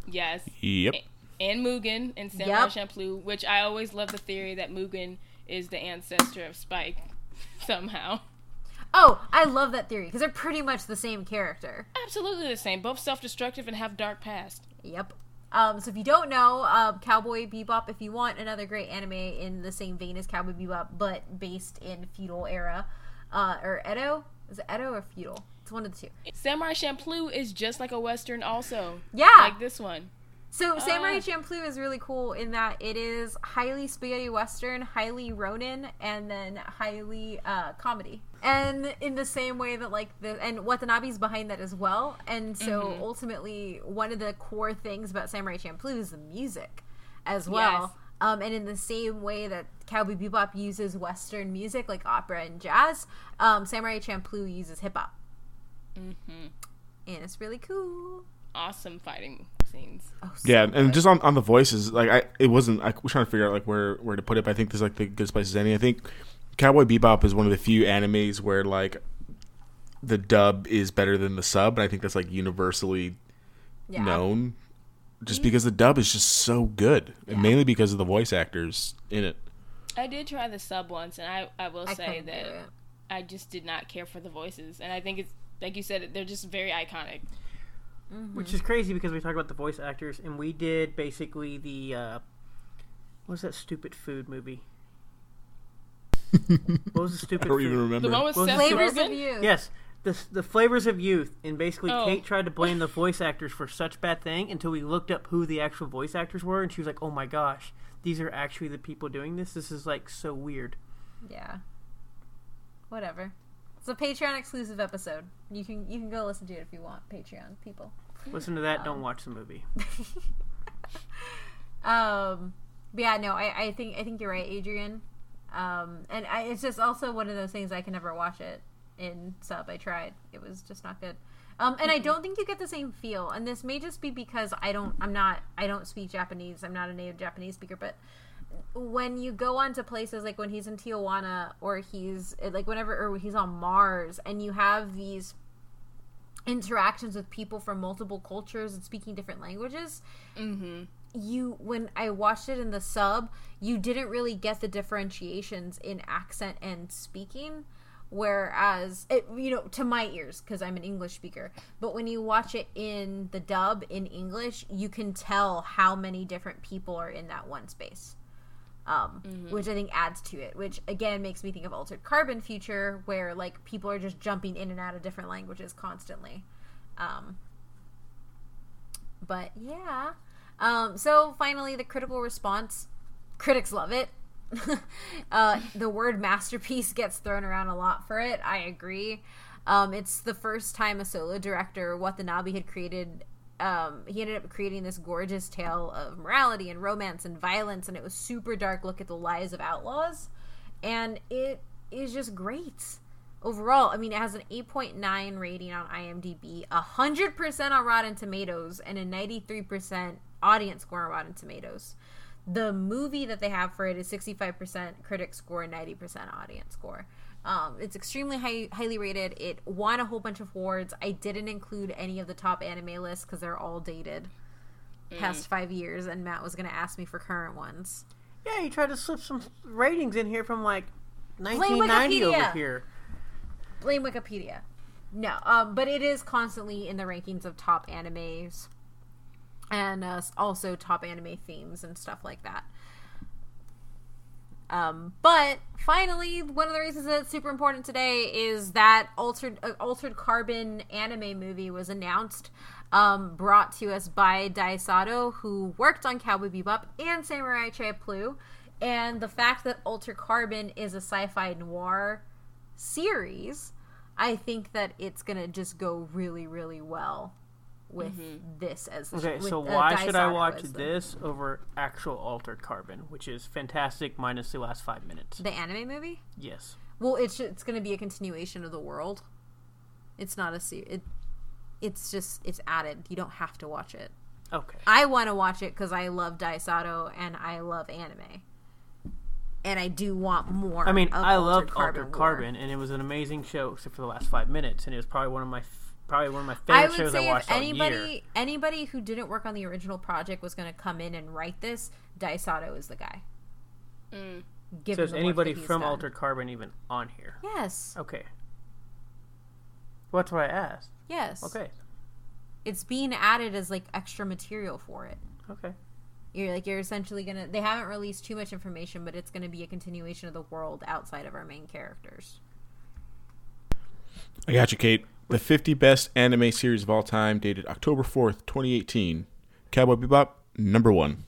Yes. Yep. And Mugen and Samurai Yep. Champloo, which I always love the theory that Mugen is the ancestor of Spike somehow. Oh, I love that theory because they're pretty much the same character. Absolutely the same. Both self-destructive and have dark past. Yep. Um, so if you don't know, um, Cowboy Bebop, if you want another great anime in the same vein as Cowboy Bebop, but based in feudal era, uh, or Edo, is it Edo or feudal? It's one of the two. Samurai Champloo is just like a western also. Yeah. Like this one. So Samurai Ah. Champloo is really cool in that it is highly spaghetti western, highly Ronin, and then highly uh, comedy. And in the same way that like the and Watanabe's behind that as well. And so Mm-hmm. ultimately, one of the core things about Samurai Champloo is the music, as well. Yes. Um, and in the same way that Cowboy Bebop uses Western music like opera and jazz, um, Samurai Champloo uses hip hop, Mm-hmm. and it's really cool. Awesome fighting scenes. Oh, so Yeah, good. and just on, on the voices, like I, it wasn't. I was trying to figure out like where where to put it. But I think this is like the good places. Any, I think Cowboy Bebop is one of the few animes where like the dub is better than the sub, and I think that's like universally yeah. known. Just mm-hmm. because the dub is just so good, and mainly because of the voice actors in it. I did try the sub once, and I, I will I say that. I just did not care for the voices, and I think it's like you said, they're just very iconic. Which is crazy because we talked about the voice actors, and we did basically the uh, what was that stupid food movie? what was the I stupid don't food? even remember. The one with Well, Seth Flavors Rogen. of You. Yes, the the flavors of youth, and basically Oh. Kate tried to blame the voice actors for such bad thing until we looked up who the actual voice actors were, and she was like, "Oh my gosh, these are actually the people doing this. This is like so weird." Yeah. Whatever. It's a Patreon exclusive episode. You can you can go listen to it if you want. Patreon people. Listen to that. Don't watch the movie. Um. But yeah, no, I, I think I think you're right, Adrian. Um, and I, it's just also one of those things I can never watch it in sub. I tried, it was just not good. Um, and I don't think you get the same feel. And this may just be because I don't, I'm not, I don't speak Japanese. I'm not a native Japanese speaker. But when you go on to places like when he's in Tijuana or he's like whenever or he's on Mars, and you have these interactions with people from multiple cultures and speaking different languages Mm-hmm. you when I watched it in the sub, you didn't really get the differentiations in accent and speaking. Whereas, it, you know, to my ears, because I'm an English speaker, but when you watch it in the dub in English, you can tell how many different people are in that one space. Um, Which I think adds to it, which again makes me think of Altered Carbon Future, where like people are just jumping in and out of different languages constantly. Um, but yeah. Um, so finally, the critical response. Critics love it. uh, the word masterpiece gets thrown around a lot for it. I agree. Um, it's the first time a solo director, Watanabe, had created. Um, he ended up creating this gorgeous tale of morality and romance and violence, and it was super dark look at the lives of outlaws, and it is just great overall. I mean, it has an 8.9 rating on IMDb, 100% on Rotten Tomatoes, and a 93% audience score on Rotten Tomatoes. The movie that they have for it is 65% critic score 90% audience score. Um, it's extremely high, highly rated. It won a whole bunch of awards. I didn't include any of the top anime lists because they're all dated past five years, and Matt was going to ask me for current ones. Yeah, you tried to slip some ratings in here from like 1990 over here. blame Wikipedia. No, um, but it is constantly in the rankings of top animes and uh, also top anime themes and stuff like that. Um, but finally, one of the reasons that it's super important today is that altered uh, altered carbon anime movie was announced, um, brought to us by Dai Sato, who worked on Cowboy Bebop and Samurai Champloo, and the fact that Altered Carbon is a sci-fi noir series, I think that it's gonna just go really, really well with this as the Okay, with, so uh, why should I watch as the- this over actual Altered Carbon, which is fantastic minus the last five minutes? The anime movie? Yes. Well, it's it's going to be a continuation of the world. It's not a se- it it's just it's added. You don't have to watch it. Okay. I want to watch it because I love Dai Sato and I love anime, and I do want more. I mean, of I Altered loved Carbon Altered War. Carbon, and it was an amazing show, except for the last five minutes, and it was probably one of my f- probably one of my favorite I favorite would shows I say if watched all anybody year. anybody who didn't work on the original project was going to come in and write this, Dai Sato is the guy. Mm. Given So is anybody from done. Altered Carbon even on here? Yes. Okay. Well, that's what I asked. Yes. Okay. It's being added as like extra material for it. Okay. You're like you're essentially gonna. They haven't released too much information, but it's gonna be a continuation of the world outside of our main characters. I got you, Kate. The 50 best anime series of all time, dated October 4th, 2018. Cowboy Bebop, number one.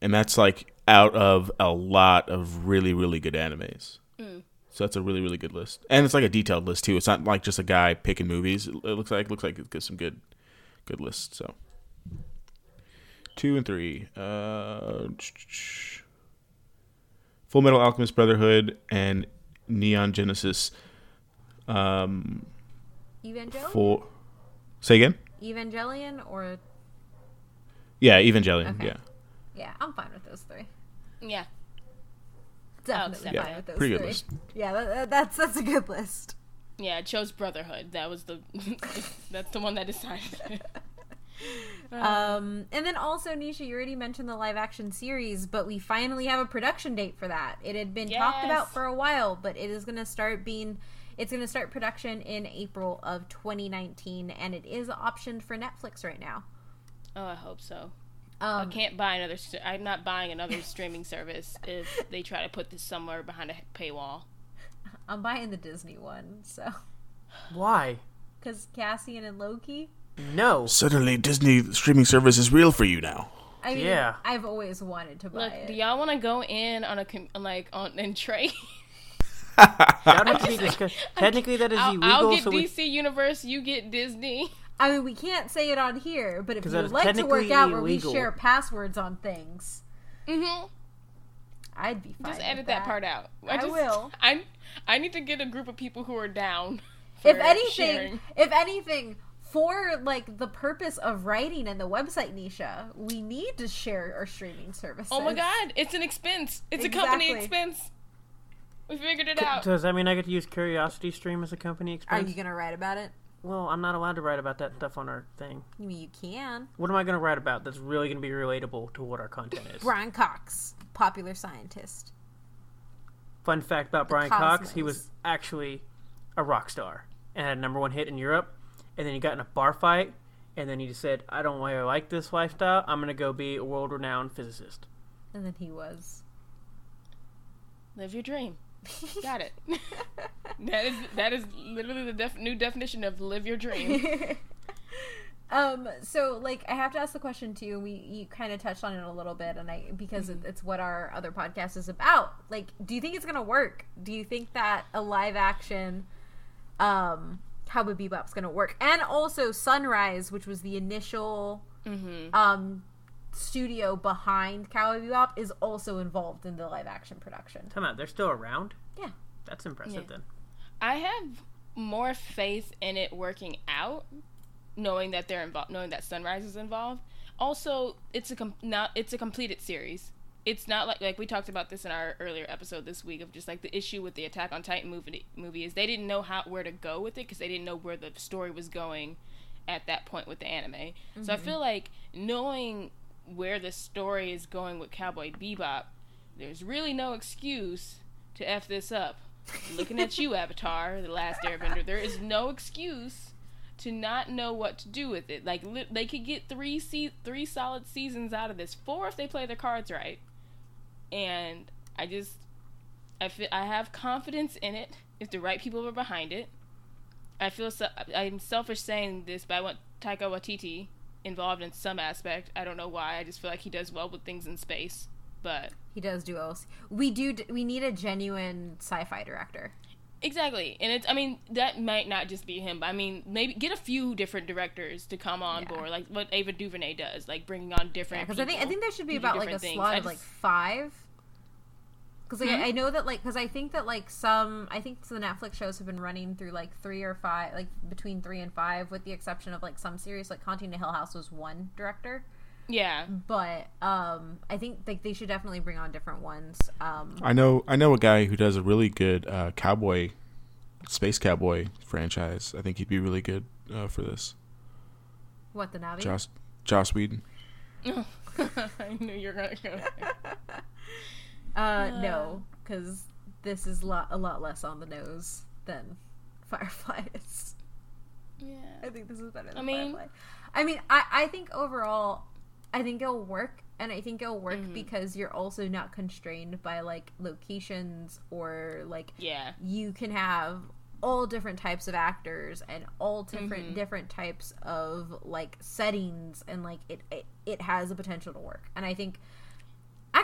And that's like out of a lot of really, really good animes. So that's a really, really good list. And it's like a detailed list too. It's not like just a guy picking movies. It, it looks like looks like it's some good good lists. So two and three. Uh, Full Metal Alchemist Brotherhood and Neon Genesis. Um, Evangelion, for say again? Evangelion, or Yeah, Evangelion. Okay. Yeah, yeah, I'm fine with those three. Yeah. Definitely accept fine with those pretty good three. list. Yeah, that, that- that's that's a good list. Yeah, I chose Brotherhood. That was the that's the one that decided. Um, and then also, Nisha, you already mentioned the live action series, but we finally have a production date for that. It had been talked about for a while, but it is going to start being. It's going to start production in April of 2019, and it is optioned for Netflix right now. oh, I hope so. I Um, can't buy another. st- I'm not buying another streaming service if they try to put this somewhere behind a paywall. I'm buying the Disney one, so Why? because Cassian and Loki. No. Suddenly, Disney streaming service is real for you now. I mean, Yeah. I've always wanted to buy Look, it. do y'all want to go in on a com- like on and trade? That needs be discussed. Technically, that is I'll, illegal. I'll get so we, DC Universe, you get Disney. I mean, we can't say it on here, but if you would like to work technically out where we share passwords on things, Mm-hmm. I'd be fine. Just with edit that. part out. I just, will. I I need to get a group of people who are down. For If anything, sharing. if anything, for like the purpose of writing and the website Nisha, we need to share our streaming services. Oh my god, it's an expense. It's a company expense. We figured it out. does that mean I get to use Curiosity Stream as a company Are you gonna write about it? Well, I'm not allowed to write about that stuff on our thing. I mean, you can. What am I going to write about that's really going to be relatable to what our content is? Brian Cox, popular scientist. Fun fact about Brian Cox: he was actually a rock star and had a number one hit in Europe. And then he got in a bar fight, and then he just said, "I don't really like this lifestyle. I'm going to go be a world-renowned physicist." And then he was. Live your dream. Got it. that is that is literally the def- new definition of live your dream. Um, so like I have to ask the question too. We you kind of touched on it a little bit, and I because it, it's what our other podcast is about. Like, do you think it's gonna work? Do you think that a live action, um, Cowboy Bebop's gonna work? And also Sunrise, which was the initial, um, studio behind Cowboy Bebop, is also involved in the live action production. Time out. They're still around. Yeah. That's impressive. Yeah. Then I have more faith in it working out, knowing that they're involved, knowing that Sunrise is involved. Also, it's a com- not it's a completed series. It's not like like we talked about this in our earlier episode this week of just like the issue with the Attack on Titan movie movie is they didn't know how where to go with it because they didn't know where the story was going at that point with the anime. So I mm-hmm. feel like knowing where the story is going with Cowboy Bebop, there's really no excuse to f this up. Looking at you, Avatar, the last Airbender, there is no excuse to not know what to do with it. Like li- they could get three se- three solid seasons out of this, four if they play their cards right. And I just, I feel I have confidence in it if the right people are behind it. I feel so, I'm selfish saying this, but I want Taika Waititi involved in some aspect. I don't know why. I just feel like he does well with things in space. But He does do else. We do. We need a genuine sci-fi director. exactly, and it's. I mean, that might not just be him, but I mean, maybe get a few different directors to come on Yeah. board, like what Ava DuVernay does, like bringing on different. Because I think I think there should be about like a things. slot I of like five. Because like, I, I know that like because I think that like some I think the Netflix shows have been running through like three or five like between three and five with the exception of like some series like Haunting the Hill House was one director. Yeah. But um I think like they should definitely bring on different ones. Um I know I know a guy who does a really good uh, cowboy, space cowboy franchise. I think he'd be really good uh, for this. Watanabe? Joss Joss Whedon. I knew you were gonna go. Uh, no, because this is lot, a lot less on the nose than Firefly is. I think this is better than I mean- Firefly. I mean, I, I think overall, I think it'll work, and I think it'll work Mm-hmm. because you're also not constrained by like locations or like Yeah. you can have all different types of actors and all different Mm-hmm. different types of like settings and like it, it it has the potential to work and i think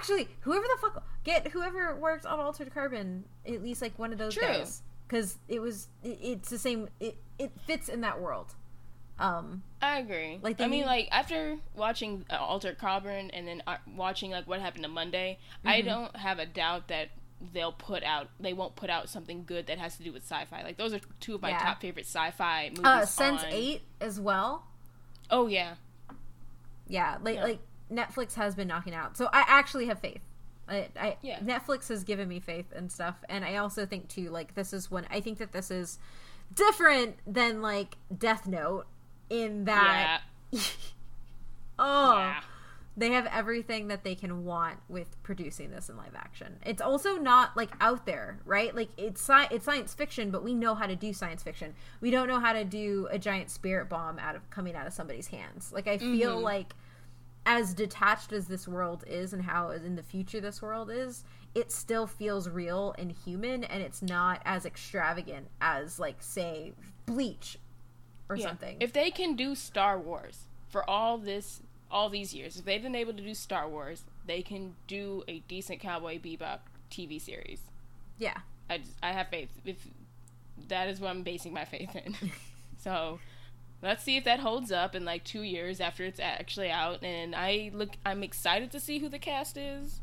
actually whoever the fuck get whoever worked on altered carbon at least like one of those True. guys because it was it, it's the same it, it fits in that world um I agree. Like, I mean, need- like after watching uh, Altered Carbon and then uh, watching like what happened to Monday, I Mm-hmm. don't have a doubt that they'll put out. They won't put out something good that has to do with sci-fi. Like those are two of my Yeah. top favorite sci-fi movies. uh sense on- 8 as well Oh yeah. yeah like Yeah. like netflix has been knocking out so i actually have faith I, I Yeah. netflix has given me faith and stuff and i also think too like this is when i think that this is different than like death note in that Yeah. oh Yeah. they have everything that they can want with producing this in live action. It's also not like out there, right? Like it's sci- it's science fiction, but we know how to do science fiction. We don't know how to do a giant spirit bomb out of coming out of somebody's hands. Like I feel mm-hmm. like as detached as this world is and how in the future this world is, it still feels real and human and it's not as extravagant as like say Bleach or Yeah. something. If they can do Star Wars for all this, all these years, if they've been able to do Star Wars, they can do a decent Cowboy Bebop TV series. yeah. I, just, I have faith. If that is what I'm basing my faith in. so let's see if that holds up in like two years after it's actually out. And I look, I'm excited to see who the cast is,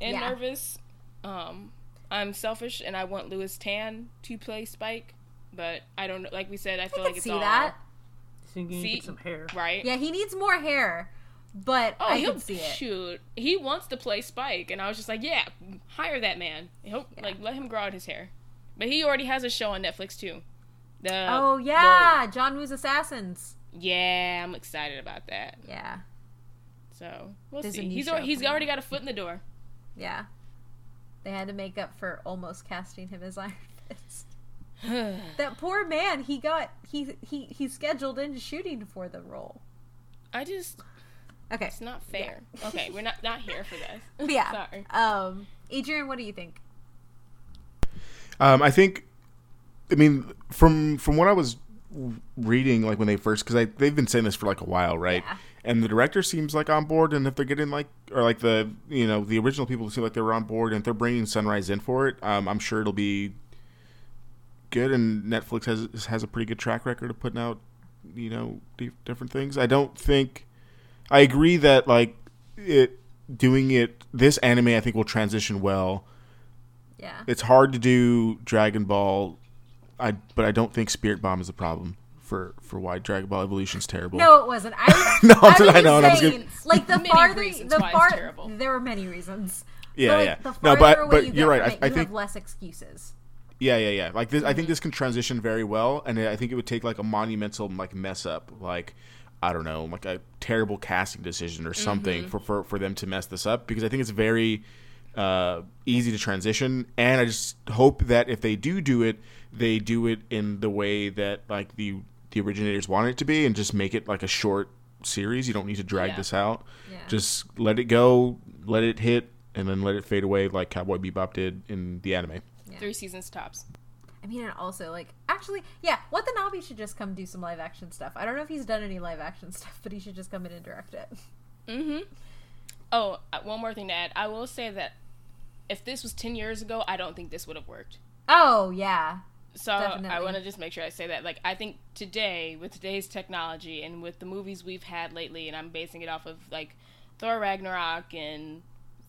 and Yeah. nervous. Um, I'm selfish and I want Lewis Tan to play Spike, but I don't. Like we said, I feel I like can it's see all that. So you can See- some hair. right. Yeah, he needs more hair, but Oh, I he'll see it. shoot. He wants to play Spike, and I was just like, yeah, hire that man. He'll like let him grow out his hair. But he already has a show on Netflix too. The Oh yeah, John Woo's Assassins. yeah, I'm excited about that. Yeah, So we'll There's see. He's show he's already got a foot in the door. yeah. They had to make up for almost casting him as Iron Fist. that poor man. He got he he he's scheduled into shooting for the role. I just Okay, it's not fair. Okay, we're not not here for this. Yeah. Sorry. Um, Adrian, what do you think? Um, I think, I mean, from from what I was reading, like when they first, because they've been saying this for like a while, right? Yeah. And the director seems like on board, and if they're getting like, or like the, you know, the original people seem like they were on board, and if they're bringing Sunrise in for it, um, I'm sure it'll be good. And Netflix has has a pretty good track record of putting out, you know, different things. I don't think, I agree that like it doing it this anime, I think will transition well Yeah. it's hard to do Dragon Ball, I but I don't think Spirit Bomb is a problem for for why Dragon Ball Evolution's terrible. No, it wasn't. I, No, I, was I know, and I was saying, gonna- like the Many farther reasons the why far terrible. there were many reasons. yeah, But, like, yeah. The No, but away but you you're right. I, it, I you think have less excuses. yeah, yeah, yeah. Like this, I think this can transition very well, and I think it would take like a monumental like mess up, like I don't know, like a terrible casting decision or something for, for for them to mess this up because I think it's very uh, easy to transition, and I just hope that if they do do it, they do it in the way that like the the originators wanted it to be, and just make it like a short series. You don't need to drag Yeah. this out. Yeah. Just let it go, let it hit, and then let it fade away like Cowboy Bebop did in the anime. Three seasons tops. I mean, and also like actually, yeah, Watanabe should just come do some live action stuff. I don't know if he's done any live action stuff, but he should just come in and direct it. Mm-hmm. Oh, uh, one more thing to add. I will say that if this was ten years ago, I don't think this would have worked. Oh yeah, So I want to just make sure I say that. Like, I think today, with today's technology and with the movies we've had lately, and I'm basing it off of like Thor Ragnarok and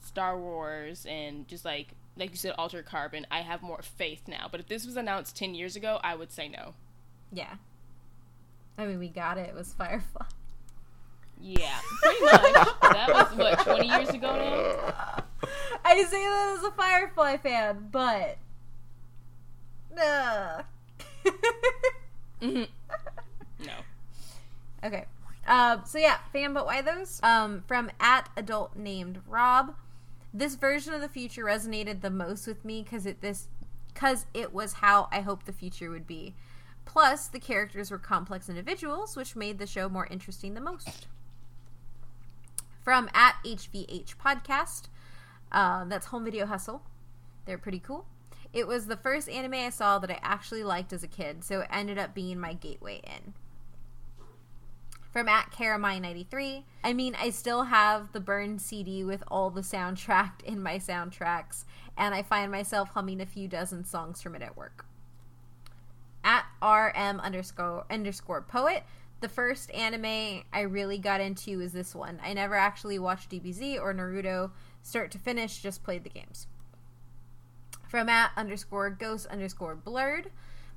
Star Wars and just like like you said, altered carbon, I have more faith now. But if this was announced ten years ago, I would say no. Yeah. I mean, we got it. It was Firefly. Yeah, pretty much. that was what twenty years ago now. I say that as a Firefly fan, but nah. No. Okay. Um, so yeah, fan, but why those? Um, from at adult named Rob. This version of the future resonated the most with me because it this because it was how I hoped the future would be. Plus, the characters were complex individuals, which made the show more interesting the most. From at HVH Podcast, uh, that's Home Video Hustle. They're pretty cool. It was the first anime I saw that I actually liked as a kid, so it ended up being my gateway in from at Karamai93. I mean, I still have the burned CD with all the soundtrack in my soundtracks, and I find myself humming a few dozen songs from it at work. At RM underscore underscore poet. The first anime I really got into is this one. I never actually watched DBZ or Naruto start to finish, just played the games. From at underscore ghost underscore blurred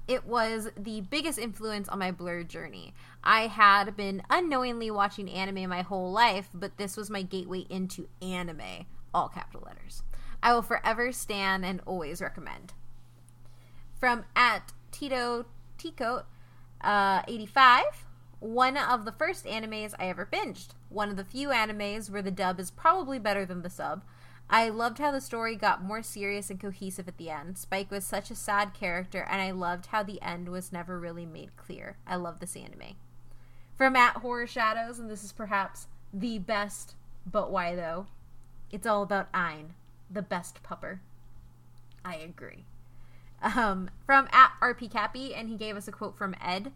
it was the biggest influence on my blur journey. I had been unknowingly watching anime my whole life, but this was my gateway into anime, all capital letters. I will forever stand and always recommend. From at Tito Ticote, uh, 85, one of the first animes I ever binged. One of the few animes where the dub is probably better than the sub. I loved how the story got more serious and cohesive at the end. Spike was such a sad character, and I loved how the end was never really made clear. I love this anime. From At Horror Shadows, and this is perhaps the best, but why though? It's all about Ein, the best pupper. I agree. Um, from at RP Cappy, and he gave us a quote from Ed.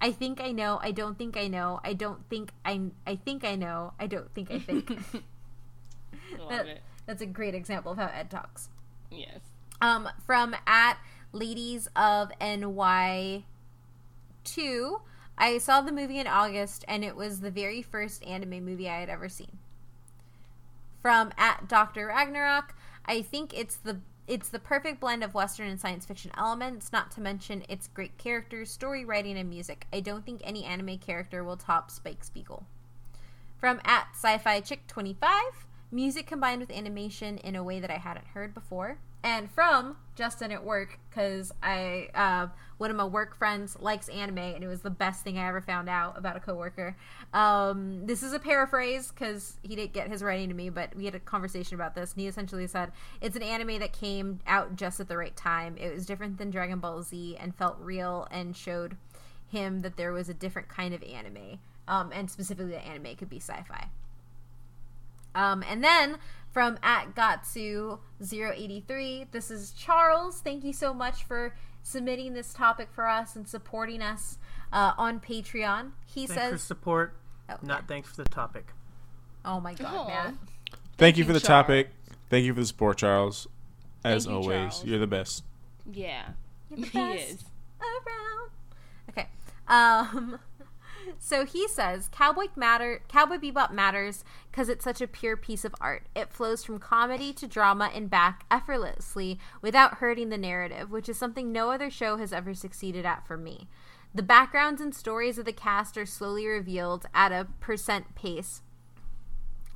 I think I know. I don't think I know. I don't think I. I think I know. I don't think I think. Love That- it. That's a great example of how Ed talks. Yes. Um, from at Ladies of NY two, I saw the movie in August, and it was the very first anime movie I had ever seen. From at Doctor Ragnarok, I think it's the it's the perfect blend of Western and science fiction elements, not to mention its great characters, story writing, and music. I don't think any anime character will top Spike Spiegel. From at Sci-Fi Chick 25, music combined with animation in a way that I hadn't heard before. And from Justin at work, because I uh, one of my work friends likes anime, and it was the best thing I ever found out about a coworker. Um, this is a paraphrase because he didn't get his writing to me, but we had a conversation about this, and he essentially said it's an anime that came out just at the right time. It was different than Dragon Ball Z and felt real and showed him that there was a different kind of anime, um, and specifically that anime could be sci-fi. Um, and then from at Gatsu083, this is Charles. Thank you so much for submitting this topic for us and supporting us uh, on Patreon. He Thanks for says, support, Oh, not yeah. thanks for the topic. "Oh my god, Aw. man! Thank you for you, the topic. Thank you for the support, Charles. As you, always, Charles. you're the best. Yeah. You're the He is. around." Okay. Um. So he says, "Cowboy matter, Cowboy Bebop matters because it's such a pure piece of art. It flows from comedy to drama and back effortlessly without hurting the narrative, which is something no other show has ever succeeded at for me. The backgrounds and stories of the cast are slowly revealed at a percent pace.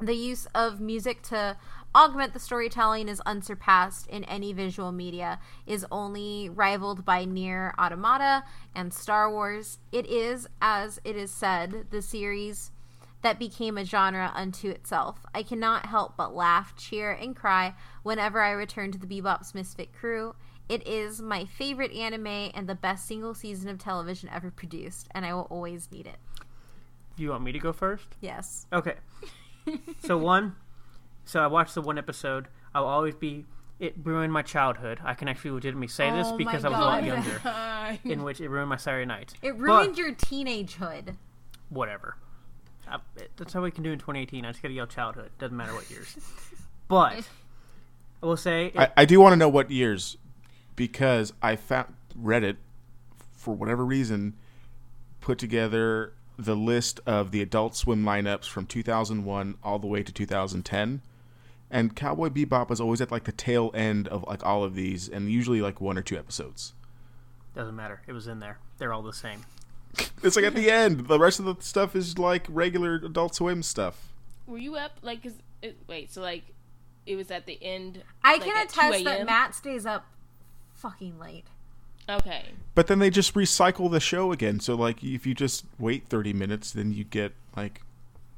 The use of music to augment the storytelling is unsurpassed in any visual media, is only rivaled by Nier Automata and Star Wars. It is, as it is said, the series that became a genre unto itself. I cannot help but laugh, cheer, and cry whenever I return to the Bebop's Misfit Crew. It is my favorite anime and the best single season of television ever produced, and I will always need it. You want me to go first? Yes. Okay. so one, so I watched the one episode. I'll always be. It ruined my childhood. I can actually legitimately say this Oh my because I was a lot younger. In which it ruined my Saturday night. It But- ruined your teenagehood. whatever. I, that's how we can do in 2018. I just gotta yell childhood. Doesn't matter what years. But I will say, it, I, I do want to know what years, because I found Reddit, for whatever reason, put together the list of the Adult Swim lineups from 2001 all the way to 2010, and Cowboy Bebop was always at like the tail end of like all of these, and usually like one or two episodes. Doesn't matter. It was in there. They're all the same. It's like at the end. The rest of the stuff is like regular Adult Swim stuff. Were you up like? Cause it, wait, so like, it was at the end. I like, can attest that Matt stays up fucking late. Okay. But then they just recycle the show again. So like if you just wait 30 minutes, then you get like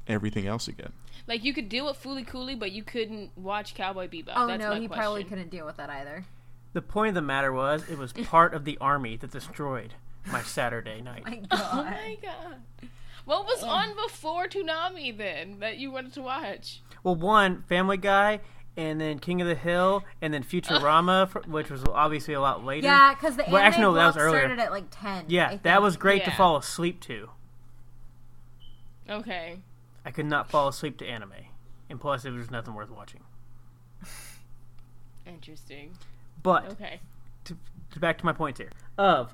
everything else again. Like you could deal with Fooly Cooly, but you couldn't watch Cowboy Bebop. Oh That's no, my he question. probably couldn't deal with that either. The point of the matter was, it was part of the army that destroyed my Saturday night. My Oh my god. What was on before Toonami then that you wanted to watch? Well, one Family Guy, and then King of the Hill, and then Futurama, fr- which was obviously a lot later. yeah, because the anime Well, actually, no, that was block earlier. started at like ten. Yeah, that was great to fall asleep to. Okay. I could not fall asleep to anime, and plus, it was nothing worth watching. Interesting. But Okay. to, to back to my points here of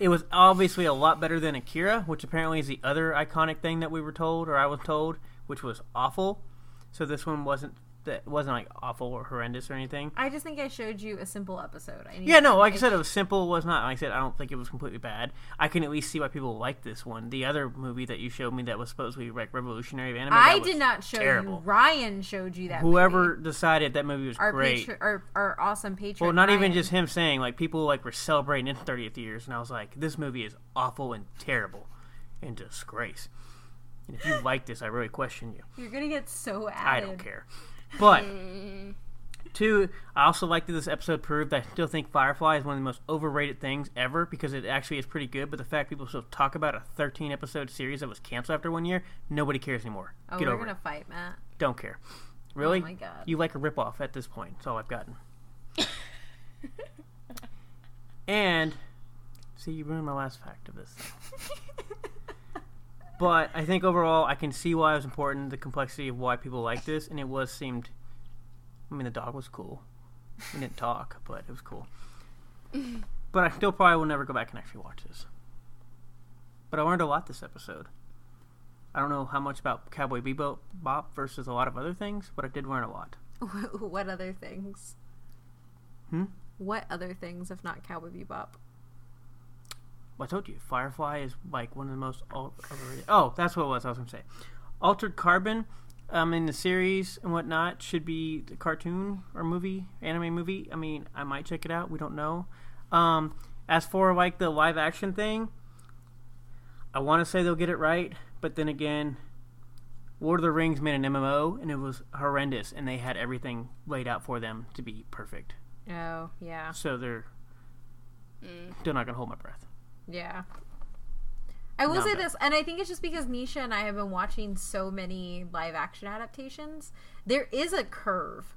it was obviously a lot better than Akira, which apparently is the other iconic thing that we were told or I was told, which was awful. So this one wasn't that wasn't like awful or horrendous or anything. I just think I showed you a simple episode. I Yeah, no, like I said, it was simple. It was not. Like I said, I don't think it was completely bad. I can at least see why people like this one. The other movie that you showed me that was supposed to be like revolutionary of anime. I did not show terrible. you. Ryan showed you that. Whoever movie. decided that movie was our great. patron, our, our awesome patron. Well, not even just him saying like people like were celebrating its 30th years, and I was like, this movie is awful and terrible, and disgrace. And if you like this, I really question you. You're gonna get so added. I don't care. But mm. two, I also like that this episode proved that I still think Firefly is one of the most overrated things ever because it actually is pretty good. But the fact people still talk about a 13 episode series that was canceled after one year, nobody cares anymore. Oh, Get we're over gonna it. fight, Matt. Don't care. Really? Oh my God. You like a ripoff at this point. That's all I've gotten. and see, you ruined my last fact of this. but I think overall, I can see why it was important, the complexity of why people like this, and it was seemed. I mean, the dog was cool. He didn't talk, but it was cool. but I still probably will never go back and actually watch this. But I learned a lot this episode. I don't know how much about Cowboy Bebop Bop versus a lot of other things, but I did learn a lot. what other things? Hmm? What other things, if not Cowboy Bebop? I told you, Firefly is like one of the most overrated. Oh, that's what it was. I was going to say, Altered Carbon, um, in the series and whatnot, should be the cartoon or movie, anime movie. I mean, I might check it out. We don't know. Um, as for like the live action thing, I want to say they'll get it right, but then again, Lord of the Rings made an MMO and it was horrendous, and they had everything laid out for them to be perfect. Oh, yeah, So they're still not gonna hold my breath. Yeah. I will No, say but- this, and I think it's just because Nisha and I have been watching so many live action adaptations. There is a curve.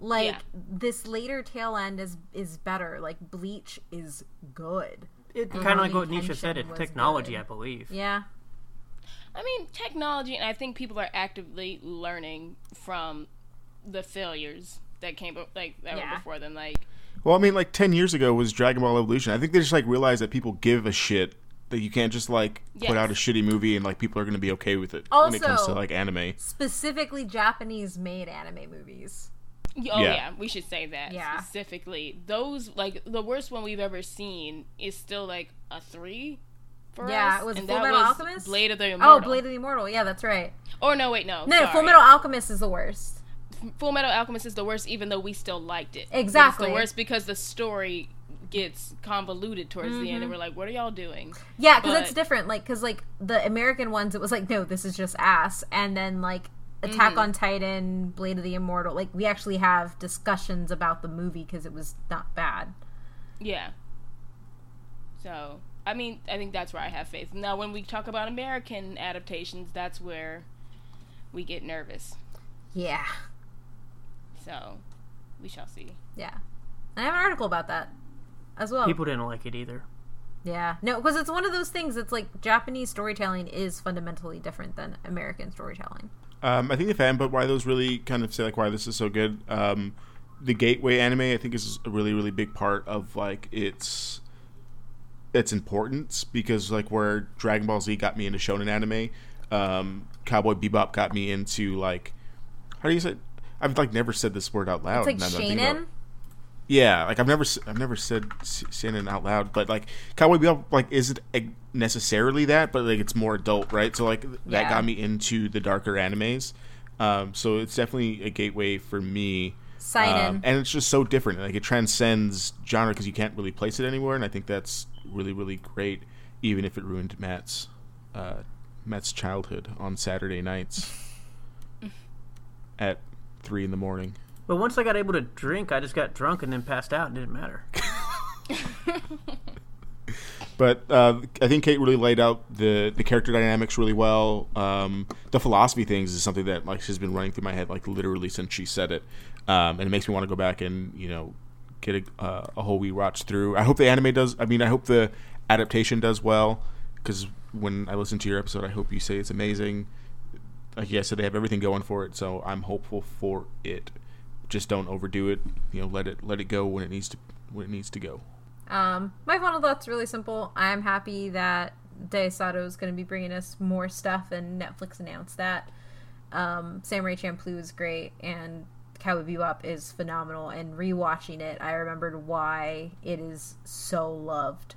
Like Yeah. this later tail end is is better. Like Bleach is good. It kind of like what Nisha said. intention It technology, good. I believe. Yeah, I mean, technology, and I think people are actively learning from the failures that came be- like that Yeah. were before them. Like, Well, I mean, like ten years ago was Dragon Ball Evolution. I think they just like realized that people give a shit that you can't just like Yes. put out a shitty movie and like people are going to be okay with it when it comes to Also- like anime. specifically Japanese made anime movies. oh Yeah. yeah, we should say that Yeah. specifically. Those like the worst one we've ever seen is still like a three. For Yeah, us, it was and Full that Metal was Alchemist? Blade of the oh, Immortal. Oh, Blade of the Immortal. Yeah, that's right. Or no, wait, no, No, sorry. Full Metal Alchemist is the worst. Full Metal Alchemist is the worst, even though we still liked it. Exactly. it's the worst because the story gets convoluted towards the Mm-hmm. end, and we're like, "What are y'all doing?" Yeah, because it's different. Like, because like the American ones, it was like, no, this is just ass, and then like Attack Mm-hmm. on Titan, Blade of the Immortal. Like, we actually have discussions about the movie because it was not bad. Yeah. So, I mean, I think that's where I have faith. Now, when we talk about American adaptations, that's where we get nervous. Yeah, So, we shall see. yeah. I have an article about that as well. People didn't like it either. Yeah, no, because it's one of those things. It's like Japanese storytelling is fundamentally different than American storytelling. Um, I think the fan, but why those really kind of say like why this is so good. Um, the gateway anime, I think, is a really really big part of like its its importance because like where Dragon Ball Z got me into shonen anime, um, Cowboy Bebop got me into like how do you say? I've like never said this word out loud. It's like now that I'm thinking about Yeah, like I've never I've never said Shannon out loud, but like Cowboy Bebop like isn't necessarily that, but like it's more adult, right? So like that Yeah. got me into the darker animes. Um, so it's definitely a gateway for me. Um, and it's just so different. Like it transcends genre because you can't really place it anywhere, and I think that's really really great. Even if it ruined Matt's uh, Matt's childhood on Saturday nights at three in the morning. But once I got able to drink, I just got drunk and then passed out. and didn't matter. But uh, I think Kate really laid out the, the character dynamics really well. Um, the philosophy things is something that like has been running through my head like literally since she said it, um, and it makes me want to go back and you know get a, uh, a whole rewatch through. I hope the anime does. I mean, I hope the adaptation does well because when I listen to your episode, I hope you say it's amazing. Like you guys said, they have everything going for it, so I'm hopeful for it. Just don't overdo it. You know, let it let it go when it needs to when it needs to go. Um, my final thought's really simple. I'm happy that Dai Sato is going to be bringing us more stuff, and Netflix announced that. Um, Samurai Champloo is great, and Cowboy Bebop is phenomenal. And rewatching it, I remembered why it is so loved.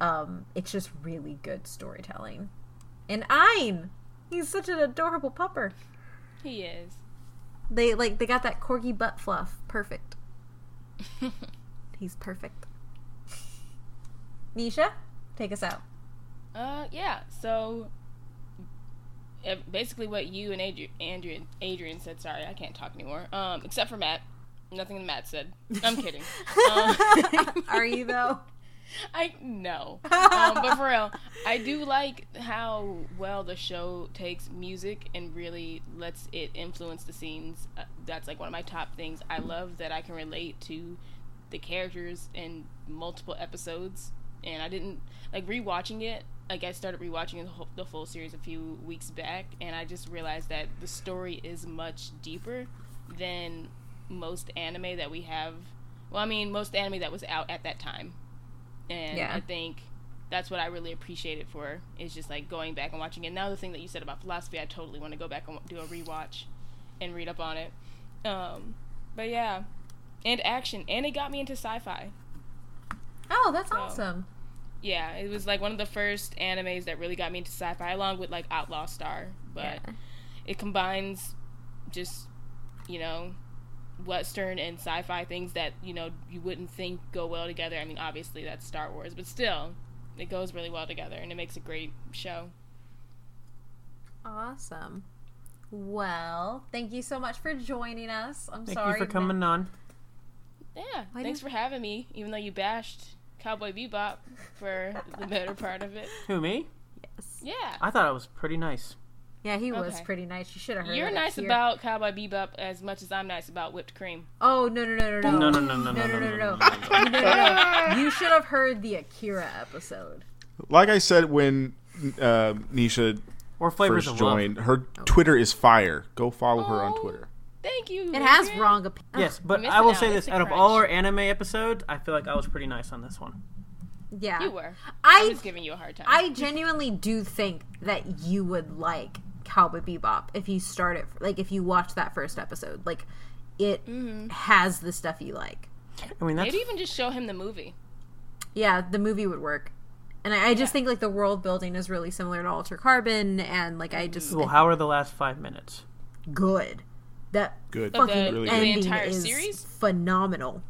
Um, it's just really good storytelling. And Ein, he's such an adorable pupper. He is. They like they got that corgi butt fluff. Perfect. he's perfect. Nisha, take us out. Uh, yeah. So, basically, what you and Adrian, Adrian, Adrian said. Sorry, I can't talk anymore. Um, except for Matt. Nothing Matt said. I'm kidding. um, Are you though? I no, um, but for real, I do like how well the show takes music and really lets it influence the scenes. Uh, that's like one of my top things. I love that I can relate to the characters in multiple episodes, and I didn't like rewatching it. Like I started rewatching the, whole, the full series a few weeks back, and I just realized that the story is much deeper than most anime that we have. Well, I mean, most anime that was out at that time and Yeah. I think that's what I really appreciate it for is just like going back and watching it. Now the thing that you said about philosophy, I totally want to go back and do a rewatch and read up on it. Um, but yeah, and action, and it got me into sci-fi. Oh, that's So- awesome. Yeah, it was like one of the first animes that really got me into sci-fi, along with like Outlaw Star. But Yeah. it combines just you know western and sci-fi things that you know you wouldn't think go well together. I mean, obviously that's Star Wars, but still, it goes really well together, and it makes a great show. Awesome. Well, thank you so much for joining us. I'm Thank sorry you for coming on. Yeah, Why thanks do- for having me. Even though you bashed Cowboy Bebop for the better part of it. Who me? Yes. Yeah, I thought it was pretty nice. Yeah, he was pretty nice. You should have heard. you're it nice here. about Cowboy Bebop as much as I'm nice about whipped cream. Oh no no no no no No, no, no, no no, no no no, no no, no no no no! You should have heard the Akira episode. Like I said when uh, Nisha Or flavors first of love. joined, her Twitter is fire. Go follow her on Oh. Twitter. Thank you. It has Adrian. wrong opinion. Yes, but missing I will out. say It's this: a out of all crunch. our anime episodes, I feel like I was pretty nice on this one. Yeah, You were. I I was giving you a hard time. I genuinely do think that you would like Cowboy Bebop if you start it. Like if you watch that first episode, like it mm-hmm. has the stuff you like. I mean, that's Maybe even just show him the movie. Yeah, the movie would work. And I, I just think like the world building is really similar to Alter Carbon, and like I just well. How are the last five minutes? good. That Good. Of the- fucking Really of the entire is series? phenomenal.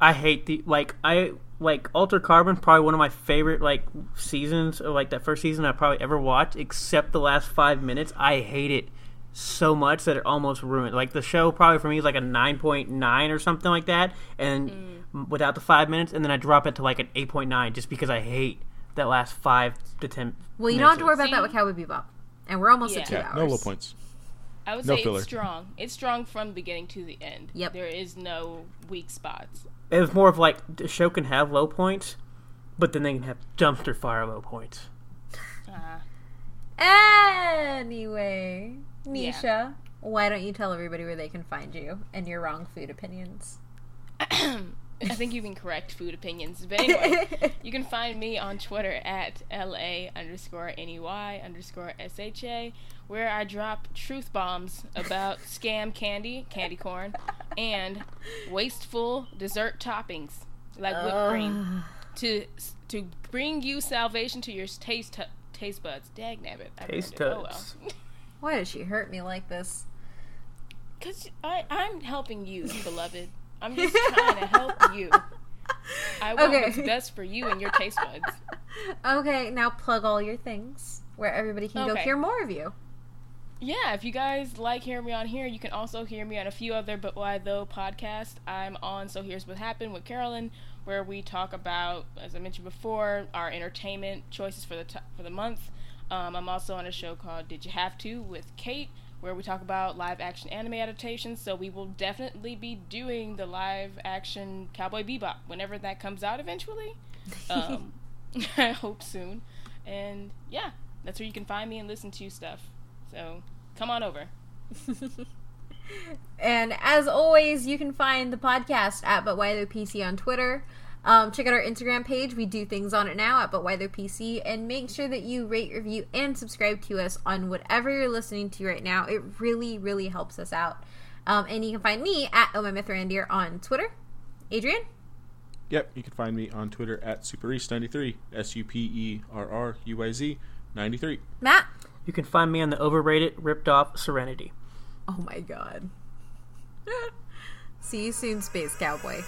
I hate the like I like Alter Carbon. Probably one of my favorite like seasons of like that first season I probably ever watched. Except the last five minutes, I hate it so much that it almost ruined. Like the show probably for me is like a nine point nine or something like that, and Mm. without the five minutes, and then I drop it to like an eight point nine just because I hate that last five to ten. Well, you don't have to worry about that with Cowboy Bebop, and we're almost Yeah. at two Yeah, hours. no low points. I would No say filler. it's strong. It's strong from the beginning to the end. Yep. There is no weak spots. It was more of like the show can have low points, but then they can have dumpster fire low points. Uh, Anyway, Nisha, why don't you tell everybody where they can find you and your wrong food opinions? I think you can correct food opinions. But anyway, you can find me on Twitter at LA underscore NEY underscore SHA, where I drop truth bombs about scam candy, candy corn, and wasteful dessert toppings like whipped cream to to bring you salvation to your taste taste buds. Dag nabbit. Taste ruined it. Oh, buds. Why does she hurt me like this? Cause I, I'm helping you, beloved. I'm just trying to help you. I want Okay. what's best for you and your taste buds. Okay, now plug all your things where everybody can go hear more of you. Yeah, if you guys like hearing me on here, you can also hear me on a few other But Why Though podcasts. I'm on So Here's What Happened with Carolyn, where we talk about, as I mentioned before, our entertainment choices for the t- for the month. Um, I'm also on a show called Did You Have To with Kate, where we talk about live action anime adaptations. So we will definitely be doing the live action Cowboy Bebop whenever that comes out eventually. Um, I hope soon. And yeah, that's where you can find me and listen to stuff. So come on over. And as always, you can find the podcast at But Why the PC on Twitter. Um, check out our Instagram page. We do things on it now at But Why Though PC. And make sure that you rate, review, and subscribe to us on whatever you're listening to right now. It really, really helps us out. Um, and you can find me at Oh My Myth Randier on Twitter. Adrian? Yep, you can find me on Twitter at SuperRuyz93, S U P E R R U Y Z 93. Matt? You can find me on the overrated, ripped off Serenity. Oh my god. See you soon, Space Cowboy.